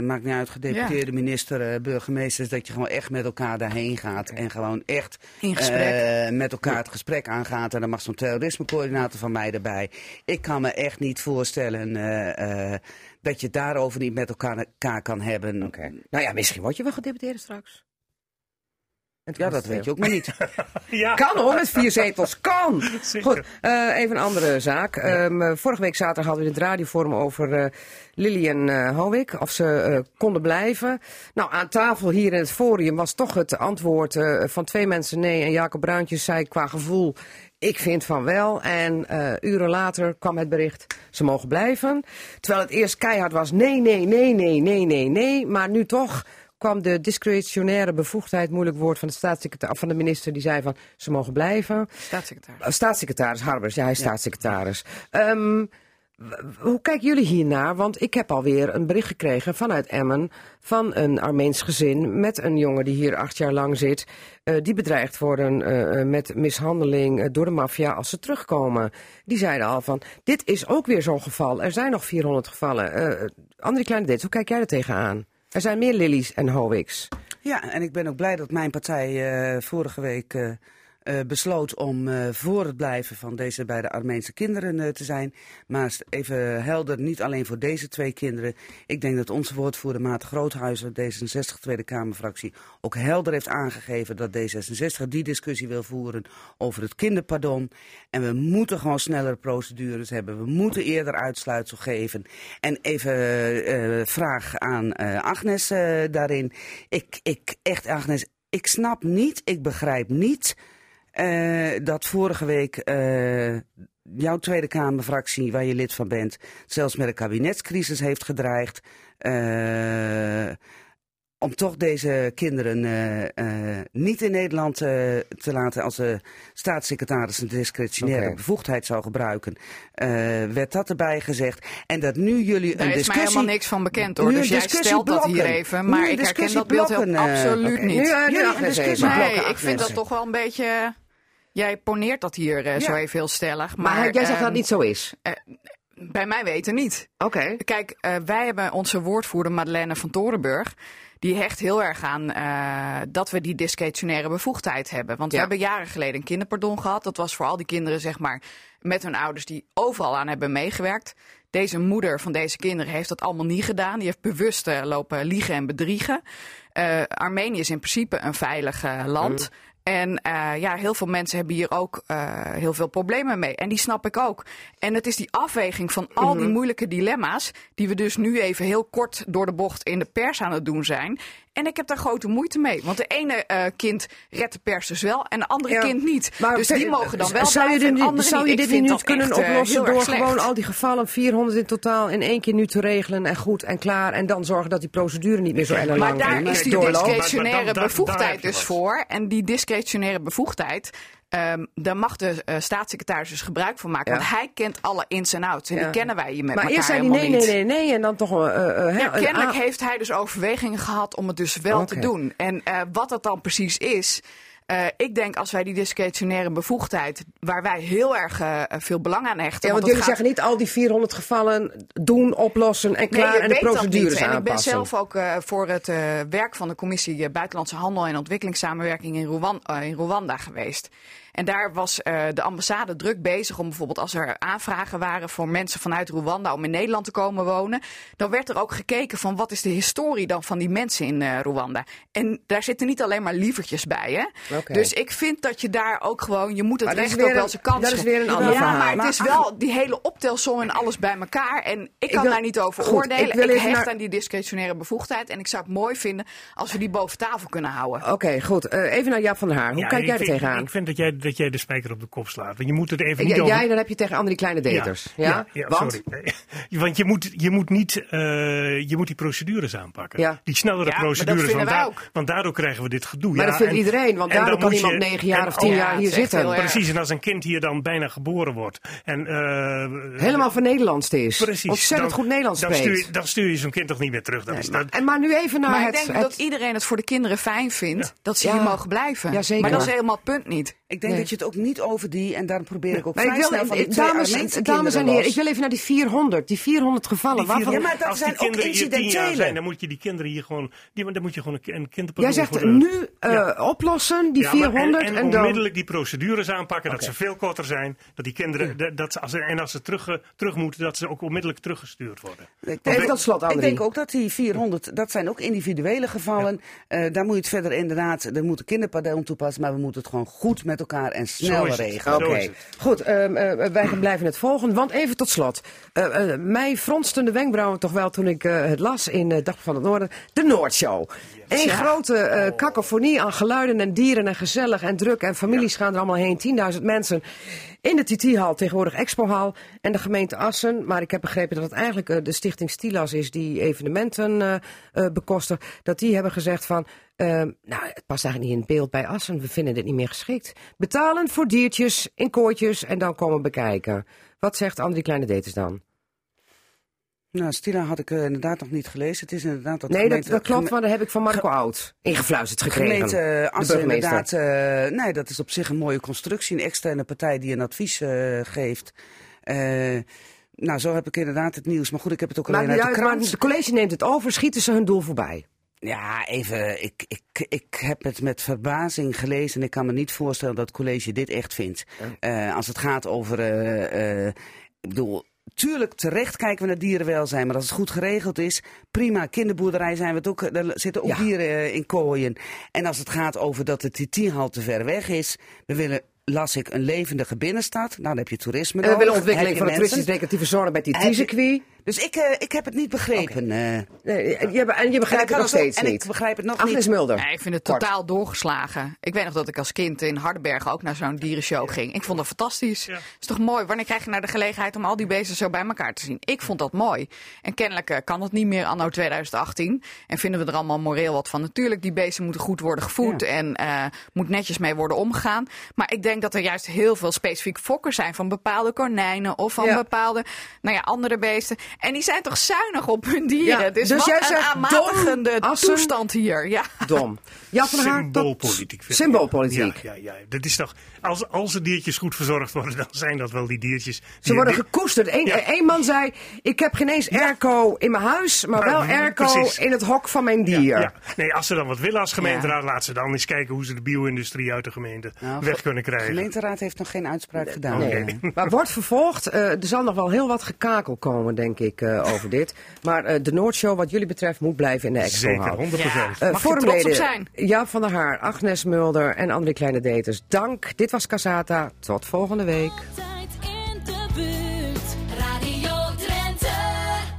maakt niet uit, gedeputeerde minister, eh, burgemeesters, dat je gewoon echt met elkaar daarheen gaat. En gewoon echt In gesprek. eh, met elkaar het gesprek aangaat. En dan mag zo'n terrorismecoördinator van mij erbij. Ik kan me echt niet voorstellen eh, eh, dat je het daarover niet met elkaar, elkaar kan hebben. Oké. Nou ja, misschien word je wel gedeputeerde straks. En Ja, dat weet je ook maar niet. [LAUGHS] Ja, Kan hoor, met vier zetels. Kan! [LAUGHS] Goed, eh, even een andere zaak. Ehm, eh, vorige week zaterdag hadden we in het radioforum over Lilian eh Howick. Of ze konden blijven. Nou, aan tafel hier in het forum was toch het antwoord van twee mensen nee. En Jacob Bruintjes zei qua gevoel, ik vind van wel. En uren later kwam het bericht, ze mogen blijven. Terwijl het eerst keihard was, nee, nee, nee, nee, nee, nee, nee. Maar nu toch kwam de discretionaire bevoegdheid, moeilijk woord, van de, staatssecretaris, van de minister. Die zei van, ze mogen blijven. Staatssecretaris. Uh, staatssecretaris Harbers, ja, hij is staatssecretaris. Ehm, hoe kijken jullie hiernaar? Want ik heb alweer een bericht gekregen vanuit Emmen van een Armeens gezin met een jongen die hier acht jaar lang zit. eh, die bedreigd worden eh, eh, met mishandeling eh, door de maffia als ze terugkomen. Die zeiden al van, dit is ook weer zo'n geval. Er zijn nog 400 gevallen. Eh André Kleine Dit, hoe kijk jij er tegenaan? Er zijn meer Lilies en Howiks. Ja, en ik ben ook blij dat mijn partij eh, vorige week eh, besloot om eh, voor het blijven van deze beide Armeense kinderen eh, te zijn. Maar even helder, niet alleen voor deze twee kinderen. Ik denk dat onze woordvoerder Maarten Groothuizen, D66 Tweede Kamerfractie, ook helder heeft aangegeven dat D66 die discussie wil voeren over het kinderpardon. En we moeten gewoon snellere procedures hebben. We moeten eerder uitsluitsel geven. En even vraag aan Agnes daarin. Ik, ik, echt Agnes, ik snap niet, ik begrijp niet eh, dat vorige week eh, jouw Tweede Kamerfractie, waar je lid van bent, zelfs met een kabinetscrisis heeft gedreigd. eh, om toch deze kinderen eh, eh, niet in Nederland eh, te laten als de staatssecretaris een discretionaire bevoegdheid zou gebruiken, eh, werd dat erbij gezegd. En dat nu jullie Daar een is mij discussie... helemaal niks van bekend hoor. Nu Dus jij discussie stelt dat hier blokken. even. Maar ik herken discussie dat beeld heel blokken, absoluut niet. Nu, Jullie een discussie. Nee, blokken, ik vind dat toch wel een beetje... Jij poneert dat hier eh, zo even heel stellig. Maar, Maar, jij zegt dat ehm, het niet zo is. Bij mij weten niet. Oké. Kijk, eh, wij hebben onze woordvoerder Madeleine van Torenburg. Die hecht heel erg aan eh, dat we die discretionaire bevoegdheid hebben. Want Ja. we hebben jaren geleden een kinderpardon gehad. Dat was voor al die kinderen, zeg maar, met hun ouders die overal aan hebben meegewerkt. Deze moeder van deze kinderen heeft dat allemaal niet gedaan. Die heeft bewust eh, lopen liegen en bedriegen. Eh, Armenië is in principe een veilig land. En eh, ja, heel veel mensen hebben hier ook eh, heel veel problemen mee. En die snap ik ook. En het is die afweging van al die moeilijke dilemma's. die we dus nu even heel kort door de bocht in de pers aan het doen zijn. En ik heb daar grote moeite mee. Want de ene eh, kind redt de pers dus wel en de andere Ja, kind niet. maar dus die mogen dan wel zou je blijven dit, zou je dit niet kunnen echt, eh, oplossen door gewoon al die gevallen, 400 in totaal, in één keer nu te regelen en goed en klaar. En dan zorgen dat die procedure niet meer zo ellenlang Maar daar eh, is die discretionaire Maar- maar dan- daar- daar bevoegdheid dus voor. En die discretionaire bevoegdheid, ehm, daar mag de eh, staatssecretaris dus gebruik van maken. Ja. Want hij kent alle ins en outs. En Ja. die kennen wij hier met Maar elkaar eerst zei hij nee, nee, nee, nee. En dan toch een. eh, eh, Ja, kennelijk a- heeft hij dus overwegingen gehad om het dus wel te doen. En wat dat dan precies is. ik denk als wij die discretionaire bevoegdheid, waar wij heel erg veel belang aan hechten. Ja, want jullie gaat- zeggen niet al die 400 gevallen doen, oplossen en klaar Nee, en de procedures niet. En ik ben aanpassen. zelf ook voor het werk van de commissie Buitenlandse Handel en Ontwikkelingssamenwerking in, in Rwanda geweest. En daar was eh, de ambassade druk bezig om bijvoorbeeld als er aanvragen waren voor mensen vanuit Rwanda om in Nederland te komen wonen. Dan werd er ook gekeken van wat is de historie dan van die mensen in eh, Rwanda. En daar zitten niet alleen maar lievertjes bij. Hè? Dus ik vind dat je daar ook gewoon, je moet het Maar dat is recht ook wel zijn kans dat is weer een ander ja, verhaal. maar het is wel die hele optelsom en alles bij elkaar. En ik kan wil- daar niet over goed, oordelen. ik Ik, wil hecht naar- aan die discretionaire bevoegdheid. En ik zou het mooi vinden als we die boven tafel kunnen houden. Oké, goed. Eh, even naar Jaap van der Haar. Hoe Ja, kijk jij er tegenaan? Ik vind dat jij, dat jij de spijker op de kop slaat. Want je moet het even Ja, niet over... jij, dan heb je tegen André Kleine Daters. Ja, Ja, ja, Want? sorry. [LAUGHS] Want je moet, je moet niet, eh, je moet die procedures aanpakken. Ja. Die snellere Ja, maar dat procedures. vinden want, ook. want daardoor krijgen we dit gedoe. Maar ja, dat vindt en- iedereen, want daardoor kan moet iemand je- negen jaar en- of tien oh, jaar ja, hier zitten. Precies, en als een kind hier dan bijna geboren wordt. En, eh, Helemaal van Nederlands is. Precies. Ontzettend dan- goed Nederlands dan spreekt. Stuur, je- dan stuur je zo'n kind toch niet meer terug. Dat is, dat, En maar nu even naar maar het... ik denk het- dat iedereen het voor de kinderen fijn vindt dat ze Ja. hier mogen blijven. Ja, zeker. Maar dat is helemaal het punt niet. Ik denk Nee. dat je het ook niet over die, en daarom probeer ik ook Maar ik vrij wil, snel van die dames, dames en kinderen heren, ik wil even naar die 400. Die 400 gevallen. die Waarvan, Ja, maar dat als zijn die ook kinderen incidentele. zijn, dan moet je die kinderen hier gewoon, die, dan moet je gewoon een, een kind jij zegt nu eh, oplossen, die Ja, maar 400 en, en, en dan... onmiddellijk die procedures aanpakken, dat ze veel korter zijn. Dat die kinderen, dat- dat ze, als, en als ze terug, eh, terug moeten, dat ze ook onmiddellijk teruggestuurd worden. Ik Even denk- tot slot, Ik denk ook dat die 400, dat zijn ook individuele gevallen. Eh, daar moet je het verder inderdaad, er moet een kinderpardon toepassen, maar we moeten het gewoon goed met elkaar en snel regelen. Oké, goed. ehm, eh, wij blijven het volgen. Want even tot slot. Eh, eh, mij fronsten de wenkbrauwen toch wel toen ik eh, het las in Dag van het Noorden. De Noordshow. Een grote eh cacophonie aan geluiden en dieren en gezellig en druk. En families gaan er allemaal heen. 10.000 mensen. in de TT-hal, tegenwoordig Expo-hal, en de gemeente Assen. Maar ik heb begrepen dat het eigenlijk eh, de stichting Stilas is die evenementen eh eh, bekostigt. Dat die hebben gezegd van, nou, het past eigenlijk niet in het beeld bij Assen. We vinden dit niet meer geschikt. Betalen voor diertjes in kooitjes en dan komen bekijken. Wat zegt Andrie Kleine Deters dan? Nou, Stila had ik eh, inderdaad nog niet gelezen. Het is inderdaad dat de Nee, dat, gemeente- dat klopt, geme- maar dat heb ik van Marco Oud ingefluisterd gekregen. Gemeente eh, de Assen burgemeester. inderdaad. eh, nee, dat is op zich een mooie constructie. Een externe partij die een advies geeft. Nou, zo heb ik inderdaad het nieuws. Maar goed, ik heb het ook alleen niet uit de maar krant. het college neemt het over, schieten ze hun doel voorbij. Ja, even. Ik, ik, ik heb het met verbazing gelezen. En ik kan me niet voorstellen dat het college dit echt vindt. Als het gaat over. ik bedoel. Tuurlijk, terecht kijken we naar dierenwelzijn. Maar als het goed geregeld is, prima. Kinderboerderij zijn we het ook. Er zitten ook Ja. dieren eh, in kooien. En als het gaat over dat de TT-hal te ver weg is. We willen, las ik, een levendige binnenstad. Nou, dan heb je toerisme En we willen ontwikkeling van de toeristisch-recreatieve zorg bij je- TT-circuit. Dus ik, eh, ik heb het niet begrepen. eh. Nee, je, je, en je En begrijpt het nog het steeds en niet. ik begrijp het nog Agnes niet. Mulder. Nee, ik vind het Kort. totaal doorgeslagen. Ik weet nog dat ik als kind in Hardenberg ook naar zo'n dierenshow ging. Ik vond dat fantastisch. Ja. is toch mooi? Wanneer krijg je nou de gelegenheid om al die beesten zo bij elkaar te zien? Ik vond dat mooi. En kennelijk eh, kan dat niet meer anno 2018. En vinden we er allemaal moreel wat van. Natuurlijk, die beesten moeten goed worden gevoed Ja. en eh moet netjes mee worden omgegaan. Maar ik denk dat er juist heel veel specifiek fokkers zijn van bepaalde konijnen of van Ja. bepaalde nou ja, andere beesten. En die zijn toch zuinig op hun dieren. Ja, dus, dus wat jij een zegt aanmatigende dom, Assen. toestand hier. Ja. Dom. Ja, van Symboolpolitiek. ik. Symboolpolitiek. Ja, ja, ja. Dat is toch, als, als de diertjes goed verzorgd worden, dan zijn dat wel die diertjes. Ze worden die- gekoesterd. Eén Ja. man zei, ik heb geen eens airco in mijn huis, maar wel Ja, airco precies. in het hok van mijn dier. Ja, nee, als ze dan wat willen als gemeenteraad, laat ze dan eens kijken hoe ze de bio-industrie uit de gemeente Nou, weg de kunnen krijgen. gemeenteraad heeft nog geen uitspraak gedaan. Nee. Maar wordt vervolgd. Eh, er zal nog wel heel wat gekakel komen, denk ik, eh, over dit. Maar eh, de Noordshow, wat jullie betreft, moet blijven in de expo Zeker, houden. 100%. Ja. Mag je trots op zijn? Jaap van der Haar, Agnes Mulder en André Kleine Deters. Dank. Dit was Casata. Tot volgende week.